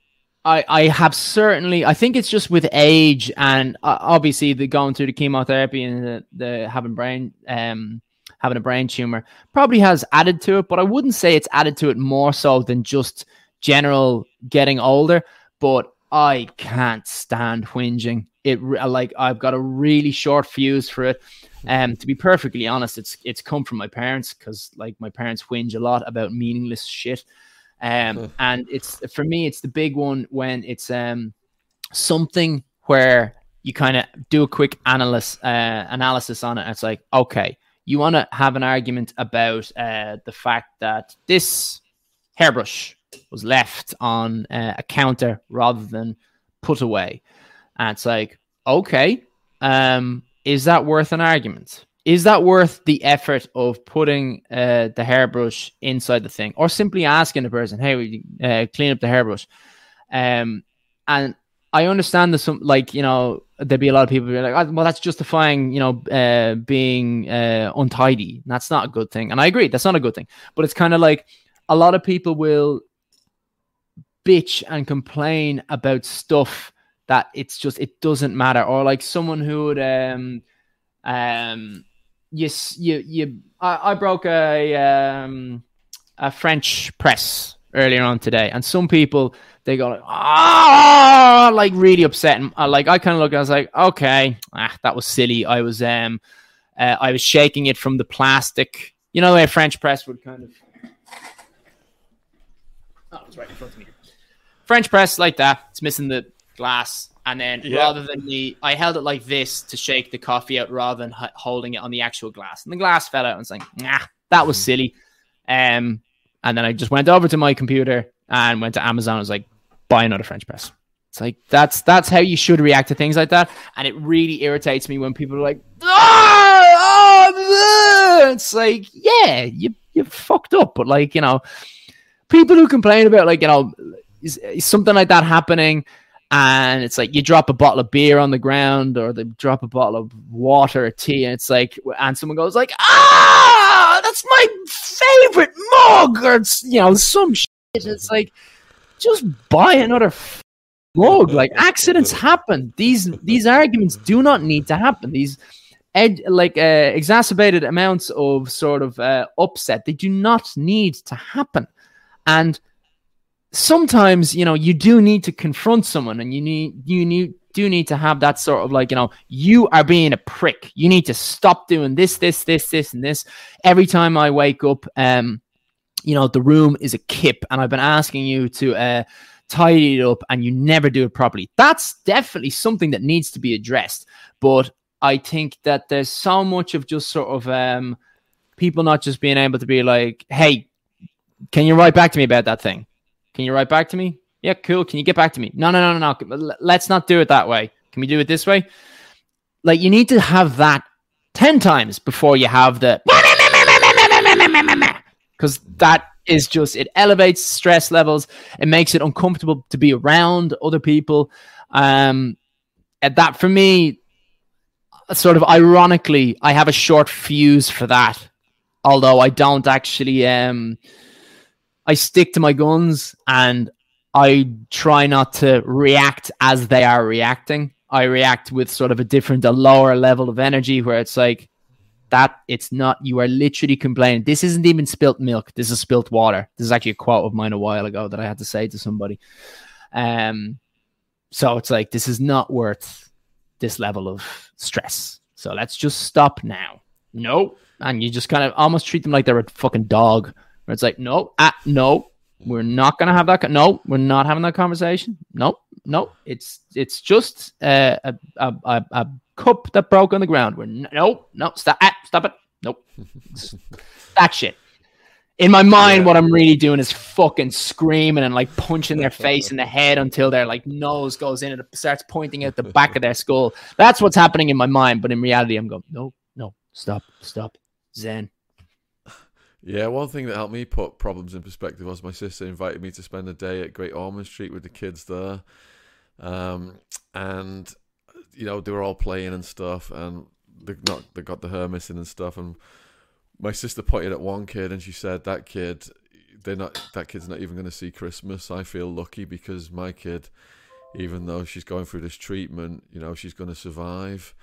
I, I have certainly I think it's just with age and uh, obviously the going through the chemotherapy and the, the having brain um having a brain tumor probably has added to it, but I wouldn't say it's added to it more so than just general getting older. But I can't stand whinging. It like I've got a really short fuse for it. Um, to be perfectly honest, it's it's come from my parents because like my parents whinge a lot about meaningless shit. Um, and it's for me, it's the big one when it's um something where you kind of do a quick analysis uh, analysis on it. it's like, okay, you want to have an argument about uh, the fact that this hairbrush was left on uh, a counter rather than put away. And it's like, okay, um, is that worth an argument? Is that worth the effort of putting uh, the hairbrush inside the thing, or simply asking the person, "Hey, uh, clean up the hairbrush"? Um, and I understand that some, like you know, there'd be a lot of people be like, oh, well, that's justifying, you know, uh, being uh, untidy. That's not a good thing. And I agree, that's not a good thing. But it's kind of like a lot of people will bitch and complain about stuff that it's just it doesn't matter. Or like someone who would um um you you you I, I broke a um a French press earlier on today, and some people they go like, ah, like really upset. And uh, like I kind of look, I was like, okay, ah, that was silly. I was um, uh, I was shaking it from the plastic. You know, the way a French press would kind of. Oh, it's right in front of me. French press like that. It's missing the glass, and then yeah. rather than the, I held it like this to shake the coffee out rather than h- holding it on the actual glass, and the glass fell out. And it's like, nah, that was hmm. silly. Um, and then I just went over to my computer and went to Amazon. I was like, buy another French press. It's like that's that's how you should react to things like that. And it really irritates me when people are like, oh, oh, it's like, yeah, you you fucked up. But like, you know, people who complain about like, you know, is, is something like that happening and it's like you drop a bottle of beer on the ground or they drop a bottle of water or tea and it's like and someone goes like ah that's my favorite mug or it's you know some shit it's like just buy another mug. Like [laughs] accidents happen. These these arguments do not need to happen. These ed, like uh, exacerbated amounts of sort of uh, upset they do not need to happen. And sometimes you know you do need to confront someone, and you need you need do need to have that sort of like you know you are being a prick. You need to stop doing this, this, this, this, and this. Every time I wake up, um, you know, the room is a kip and I've been asking you to uh, tidy it up and you never do it properly. That's definitely something that needs to be addressed. But I think that there's so much of just sort of um, people not just being able to be like, hey, can you write back to me about that thing? Can you write back to me? Yeah, cool. Can you get back to me? No, no, no, no, no. Let's not do it that way. Can we do it this way? Like you need to have that 10 times before you have the [laughs] because that is just it elevates stress levels it makes it uncomfortable to be around other people um and that for me sort of ironically i have a short fuse for that although i don't actually um i stick to my guns and i try not to react as they are reacting. I react with sort of a different a lower level of energy where it's like that it's not you are literally complaining. This isn't even spilt milk. This is spilt water. This is actually a quote of mine a while ago that i had to say to somebody. Um so it's like this is not worth this level of stress. So let's just stop now. No. And you just kind of almost treat them like they're a fucking dog where it's like no ah no we're not gonna have that no we're not having that conversation no no it's it's just uh, a, a, a, a cup that broke on the ground. We're no, no, stop, ah, stop it. Nope, [laughs] that shit. In my mind, yeah. what I'm really doing is fucking screaming and like punching their face in the [laughs] head until their like nose goes in and it starts pointing out the back of their skull. That's what's happening in my mind, but in reality, I'm going, no, no, stop, stop, Zen. Yeah, one thing that helped me put problems in perspective was my sister invited me to spend a day at Great Ormond Street with the kids there. Um, and you know, they were all playing and stuff, and they not they got the hair missing and stuff. And my sister pointed at one kid, and she said, "That kid, they're not. That kid's not even going to see Christmas. I feel lucky because my kid, even though she's going through this treatment, you know, she's going to survive."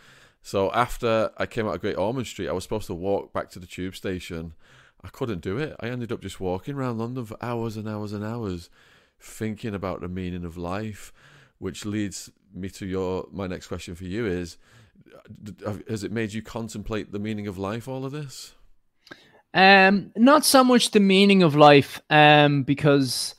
So after I came out of Great Ormond Street, I was supposed to walk back to the tube station. I couldn't do it. I ended up just walking around London for hours and hours and hours, thinking about the meaning of life, which leads me to your my next question for you is has it made you contemplate the meaning of life all of this um not so much the meaning of life um because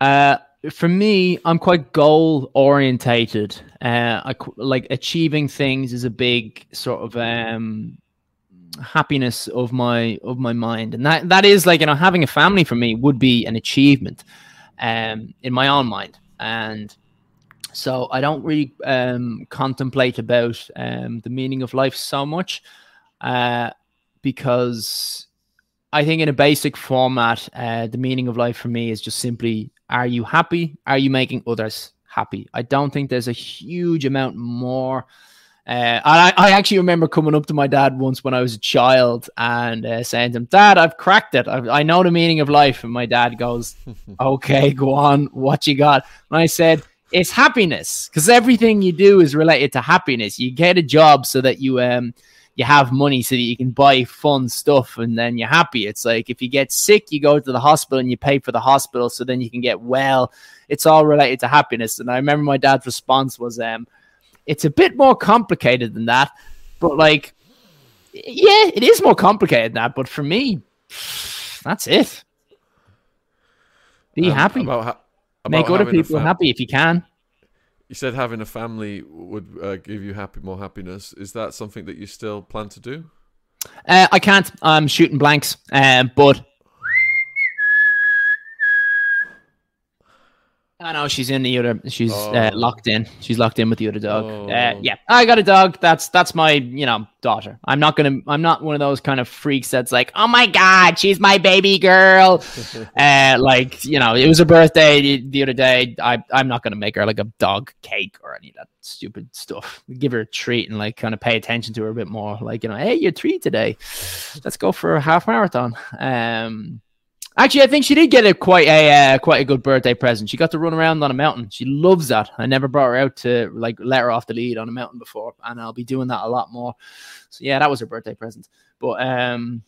uh for me i'm quite goal orientated uh i like achieving things is a big sort of um happiness of my of my mind and that that is like you know having a family for me would be an achievement um in my own mind and so I don't really um, contemplate about um, the meaning of life so much uh, because I think in a basic format, uh, the meaning of life for me is just simply: Are you happy? Are you making others happy? I don't think there's a huge amount more. Uh, I, I, actually remember coming up to my dad once when I was a child and uh, saying to him, "Dad, I've cracked it. I've, i know the meaning of life." And my dad goes, [laughs] "Okay, go on. What you got?" And I said, it's happiness because everything you do is related to happiness. You get a job so that you um you have money so that you can buy fun stuff and then you're happy. It's like if you get sick, you go to the hospital and you pay for the hospital so then you can get well. It's all related to happiness. And I remember my dad's response was um it's a bit more complicated than that, but like yeah, it is more complicated than that, but for me that's it. Be um, happy. About ha- Make other people happy if you can. You said having a family would uh, give you happy more happiness. Is that something that you still plan to do? Uh, I can't. I'm shooting blanks, uh, but I know she's in the other. She's uh, oh. uh, locked in. She's locked in with the other dog. Oh. Uh, yeah, I got a dog. That's that's my you know daughter. I'm not gonna. I'm not one of those kind of freaks that's like, oh my god, she's my baby girl. [laughs] uh, like you know, it was her birthday the, the, other day. I I'm not gonna make her like a dog cake or any of that stupid stuff. Give her a treat and like kind of pay attention to her a bit more. Like you know, hey, you're treat today. Let's go for a half marathon. Um, Actually, I think she did get a quite a uh, quite a good birthday present. She got to run around on a mountain. She loves that. I never brought her out to like let her off the lead on a mountain before, and I'll be doing that a lot more. So yeah, that was her birthday present. But um,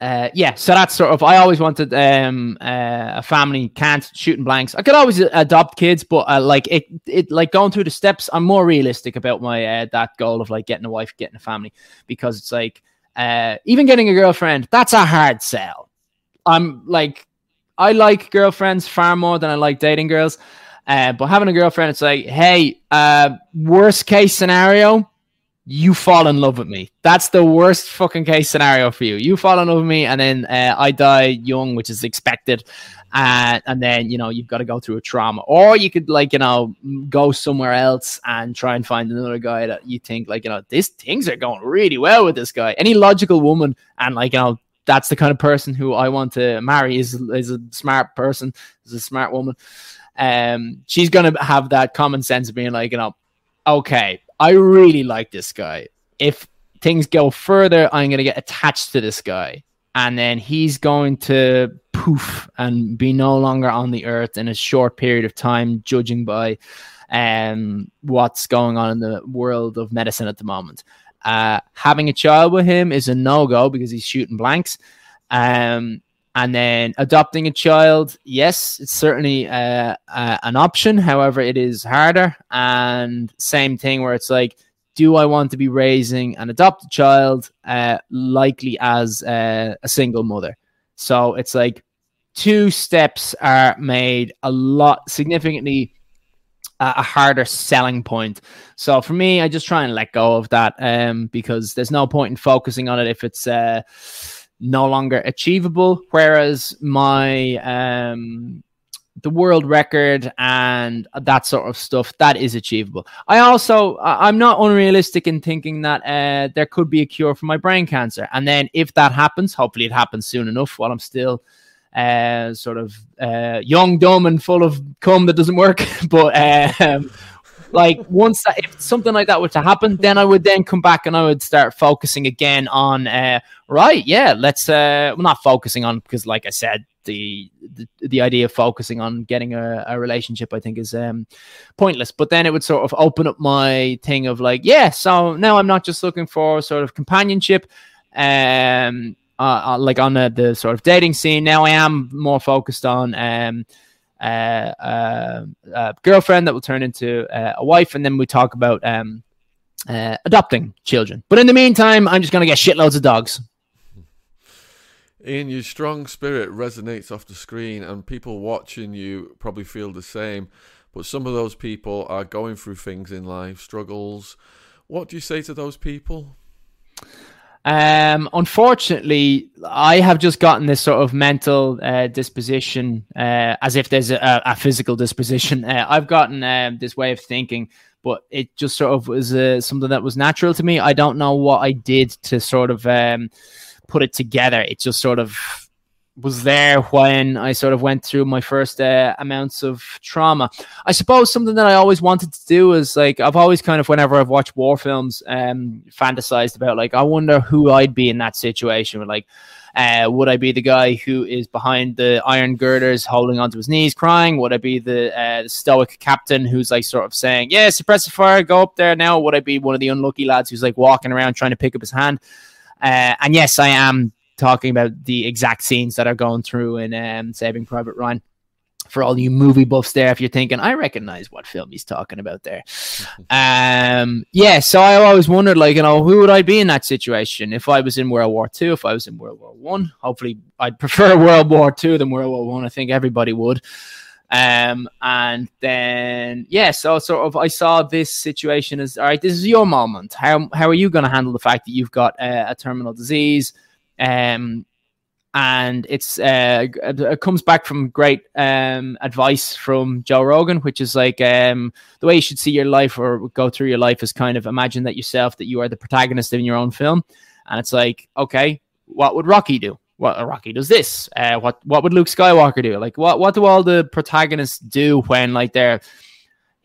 uh, yeah, so that's sort of. I always wanted um uh, a family. Can't shooting blanks. I could always adopt kids, but uh, like it, it like going through the steps. I'm more realistic about my uh, that goal of like getting a wife, getting a family, because it's like uh, even getting a girlfriend. That's a hard sell I'm like, I like girlfriends far more than I like dating girls. Uh, but having a girlfriend, it's like, hey, uh, worst case scenario, you fall in love with me. That's the worst fucking case scenario for you. You fall in love with me, and then uh, I die young, which is expected, uh, and then you know you've got to go through a trauma or you could like you know go somewhere else and try and find another guy that you think like you know these things are going really well with this guy any logical woman and like you know that's the kind of person who i want to marry is, is a smart person is a smart woman. Um she's gonna have that common sense of being like you know okay i really like this guy. If things go further i'm gonna get attached to this guy. And then he's going to poof and be no longer on the earth in a short period of time, judging by um, what's going on in the world of medicine at the moment. Uh, having a child with him is a no go because he's shooting blanks. Um, and then adopting a child, yes, it's certainly uh, uh, an option. However, it is harder. And same thing where it's like, do I want to be raising an adopted child, uh, likely as uh, a single mother? So it's like two steps are made a lot significantly a harder selling point. So for me, I just try and let go of that um, because there's no point in focusing on it if it's uh, no longer achievable. Whereas my um, the world record and that sort of stuff that is achievable i also i'm not unrealistic in thinking that uh, there could be a cure for my brain cancer and then if that happens hopefully it happens soon enough while i'm still uh, sort of uh, young dumb and full of cum that doesn't work. [laughs] But um, like once that, if something like that were to happen then i would then come back and i would start focusing again on uh, right yeah let's uh well, not focusing on because like i said the, the, the idea of focusing on getting a, a relationship i think is um pointless. But then it would sort of open up my thing of like yeah so now i'm not just looking for sort of companionship um uh, uh like on the, the sort of dating scene now i am more focused on um uh, uh, uh, girlfriend that will turn into uh, a wife, and then we talk about um, uh, adopting children. But in the meantime, I'm just going to get shitloads of dogs. Iain, your strong spirit resonates off the screen, and people watching you probably feel the same. But some of those people are going through things in life, struggles. What do you say to those people? Um, unfortunately, I have just gotten this sort of mental uh, disposition, uh, as if there's a, a physical disposition. [laughs] Uh, I've gotten um, this way of thinking, but it just sort of was uh, something that was natural to me. I don't know what I did to sort of um, put it together. It just sort of was there when I sort of went through my first uh, amounts of trauma. I suppose something that I always wanted to do is like I've always kind of whenever I've watched war films, um, fantasized about like I wonder who I'd be in that situation. Like, uh, would I be the guy who is behind the iron girders, holding onto his knees, crying? Would I be the, uh, stoic captain who's like sort of saying, "Yeah, suppress the fire, go up there now"? Would I be one of the unlucky lads who's like walking around trying to pick up his hand? Uh, and yes, I am talking about the exact scenes that are going through in um, Saving Private Ryan. For all you movie buffs there, if you're thinking, I recognize what film he's talking about there. [laughs] um, yeah, so I always wondered, like, you know, who would I be in that situation if I was in World War Two, if I was in World War One? Hopefully, I'd [laughs] prefer World War Two than World War One. I. I think everybody would. Um, and then yeah, so sort of I saw this situation as all right, this is your moment. How how are you going to handle the fact that you've got uh, a terminal disease? Um, and it's uh, it comes back from great um, advice from Joe Rogan, which is like um, the way you should see your life or go through your life is kind of imagine that yourself that you are the protagonist in your own film, and it's like okay, what would Rocky do? What uh, Rocky does this? Uh, what what would Luke Skywalker do? Like what what do all the protagonists do when like they're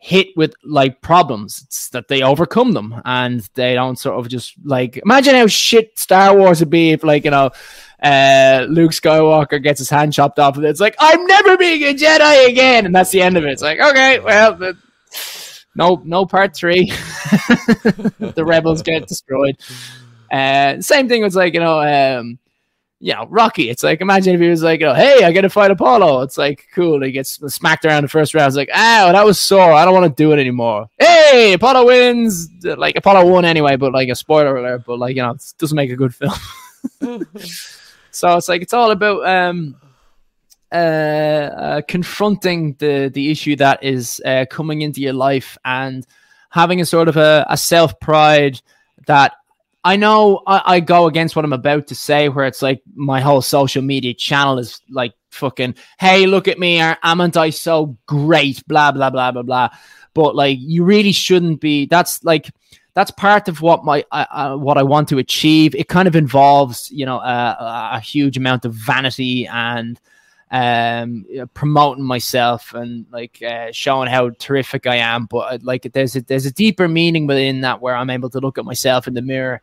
hit with like problems. It's that they overcome them and they don't sort of just like imagine how shit Star Wars would be if like you know uh, Luke Skywalker gets his hand chopped off and it's like I'm never being a Jedi again! And that's the end of it. It's like okay well the, no no part three. [laughs] The rebels get destroyed. Uh, same thing was like you know um, you know, Rocky. It's like imagine if he was like, oh, hey, I got to fight Apollo. It's like cool. He gets smacked around the first round. It's like, oh, that was sore. I don't want to do it anymore. Hey, Apollo wins. Like Apollo won anyway, but like a spoiler alert. But like you know, it doesn't make a good film. [laughs] so it's like it's all about um uh, uh confronting the the issue that is uh, coming into your life and having a sort of a, a self pride that I know I, I, go against what I'm about to say, where it's like my whole social media channel is like fucking, hey, look at me, am and I so great? Blah blah blah blah blah. But like, you really shouldn't be. That's like that's part of what my uh, what I want to achieve. It kind of involves, you know, uh, a huge amount of vanity and um, promoting myself and like uh, showing how terrific I am. But like, there's a there's a deeper meaning within that where I'm able to look at myself in the mirror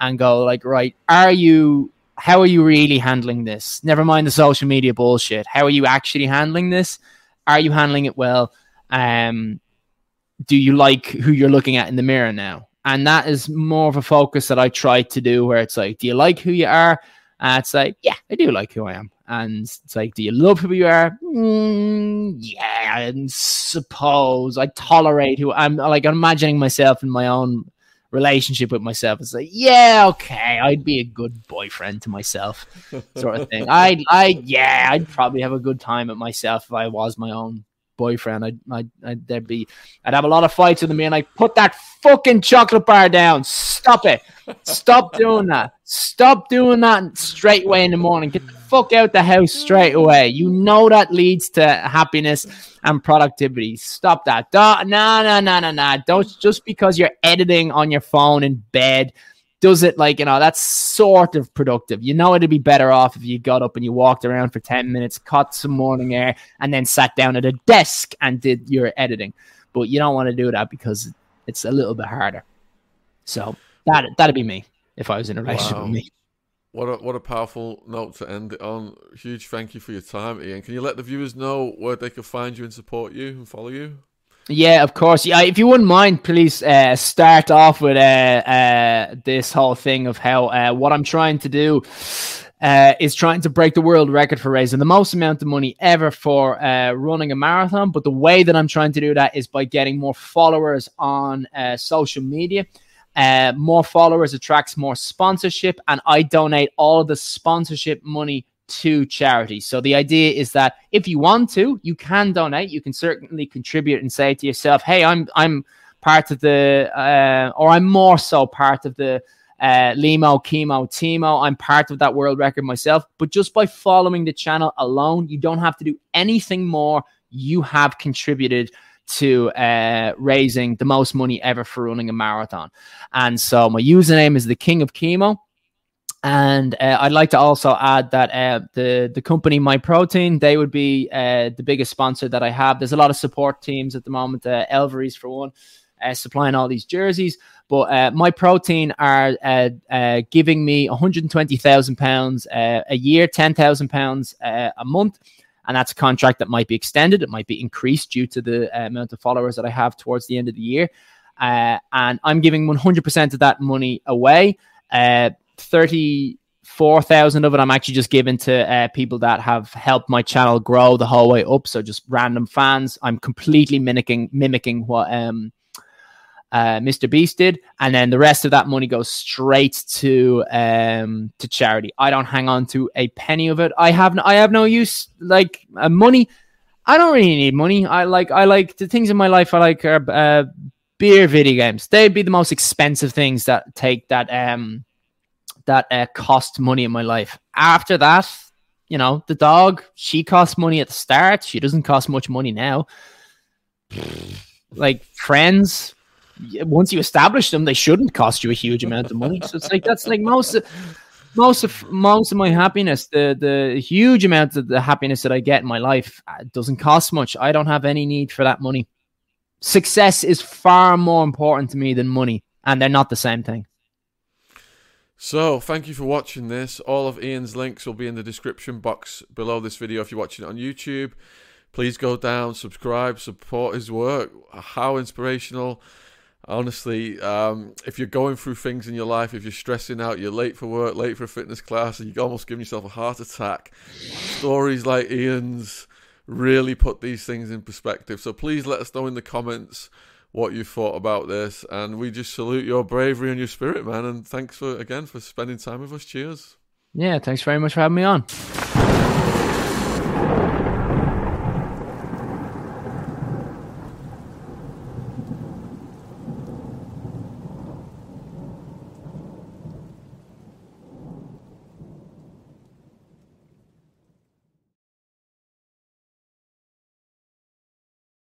and go like, right, are you? How are you really handling this? Never mind the social media bullshit. How are you actually handling this? Are you handling it well? Um, do you like who you're looking at in the mirror now? And that is more of a focus that I try to do where it's like, do you like who you are? And it's like, yeah, I do like who I am. And it's like, do you love who you are? Mm, yeah, I suppose I tolerate who I'm like I'm imagining myself in my own relationship with myself. It's like, yeah, okay, I'd be a good boyfriend to myself, sort of thing. I, I, yeah, I'd probably have a good time at myself if I was my own boyfriend. I'd, I'd, I'd there'd be, I'd have a lot of fights with me, and I put that fucking chocolate bar down. Stop it. Stop doing that. Stop doing that straight away in the morning. Get the fuck out the house straight away. You know that leads to happiness and productivity. Stop that. No, no, no, no, no. Don't just because you're editing on your phone in bed does it like you know that's sort of productive you know it'd be better off if you got up and you walked around for 10 minutes caught some morning air and then sat down at a desk and did your editing but you don't want to do that because it's a little bit harder so that that'd be me if i was in a relationship wow. with me what a what a powerful note to end it on. Huge thank you for your time, Iain. Can you let the viewers know where they can find you and support you and follow you? Yeah, of course. Yeah, if you wouldn't mind, please uh, start off with uh, uh, this whole thing of how uh, what I'm trying to do uh, is trying to break the world record for raising the most amount of money ever for uh, running a marathon. But the way that I'm trying to do that is by getting more followers on social media. More followers attracts more sponsorship, and I donate all of the sponsorship money to charity. So the idea is that if you want to, you can donate. You can certainly contribute and say to yourself, "Hey, I'm I'm part of the, uh, or I'm more so part of the." Uh, Limo, Chemo, Timo. I'm part of that world record myself. But just by following the channel alone, you don't have to do anything more. You have contributed to uh, raising the most money ever for running a marathon. And so my username is the King of Chemo. And uh, I'd like to also add that uh, the the company Myprotein they would be uh, the biggest sponsor that I have. There's a lot of support teams at the moment. Uh, Elvery's for one, uh, supplying all these jerseys. But uh, Myprotein are uh, uh, giving me 120,000 pounds a year, 10,000 pounds a month, and that's a contract that might be extended. It might be increased due to the amount of followers that I have towards the end of the year. and I'm giving 100% of that money away. 34,000 of it I'm actually just giving to uh, people that have helped my channel grow the whole way up. So just random fans. I'm completely mimicking mimicking what um, uh, Mr. Beast did, and then the rest of that money goes straight to um, to charity. I don't hang on to a penny of it. I have no, I have no use like uh, money. I don't really need money. I like I like the things in my life. I like are uh, beer, video games. They'd be the most expensive things that take that um that uh, cost money in my life. After that, you know, the dog, she cost money at the start. She doesn't cost much money now. like friends, once you establish them, they shouldn't cost you a huge amount of money. So it's like that's like most of, most of most of my happiness, the the huge amount of the happiness that I get in my life uh, doesn't cost much. I don't have any need for that money. Success is far more important to me than money, and they're not the same thing. So, thank you for watching this. All of Iain's links will be in the description box below this video if you're watching it on YouTube. Please go down, subscribe, support his work. How inspirational. Honestly, um, if you're going through things in your life, if you're stressing out, you're late for work, late for a fitness class, and you're almost giving yourself a heart attack, stories like Iain's really put these things in perspective. So please let us know in the comments what you thought about this. And we just salute your bravery and your spirit, man. And thanks for again for spending time with us. Cheers. Yeah, thanks very much for having me on.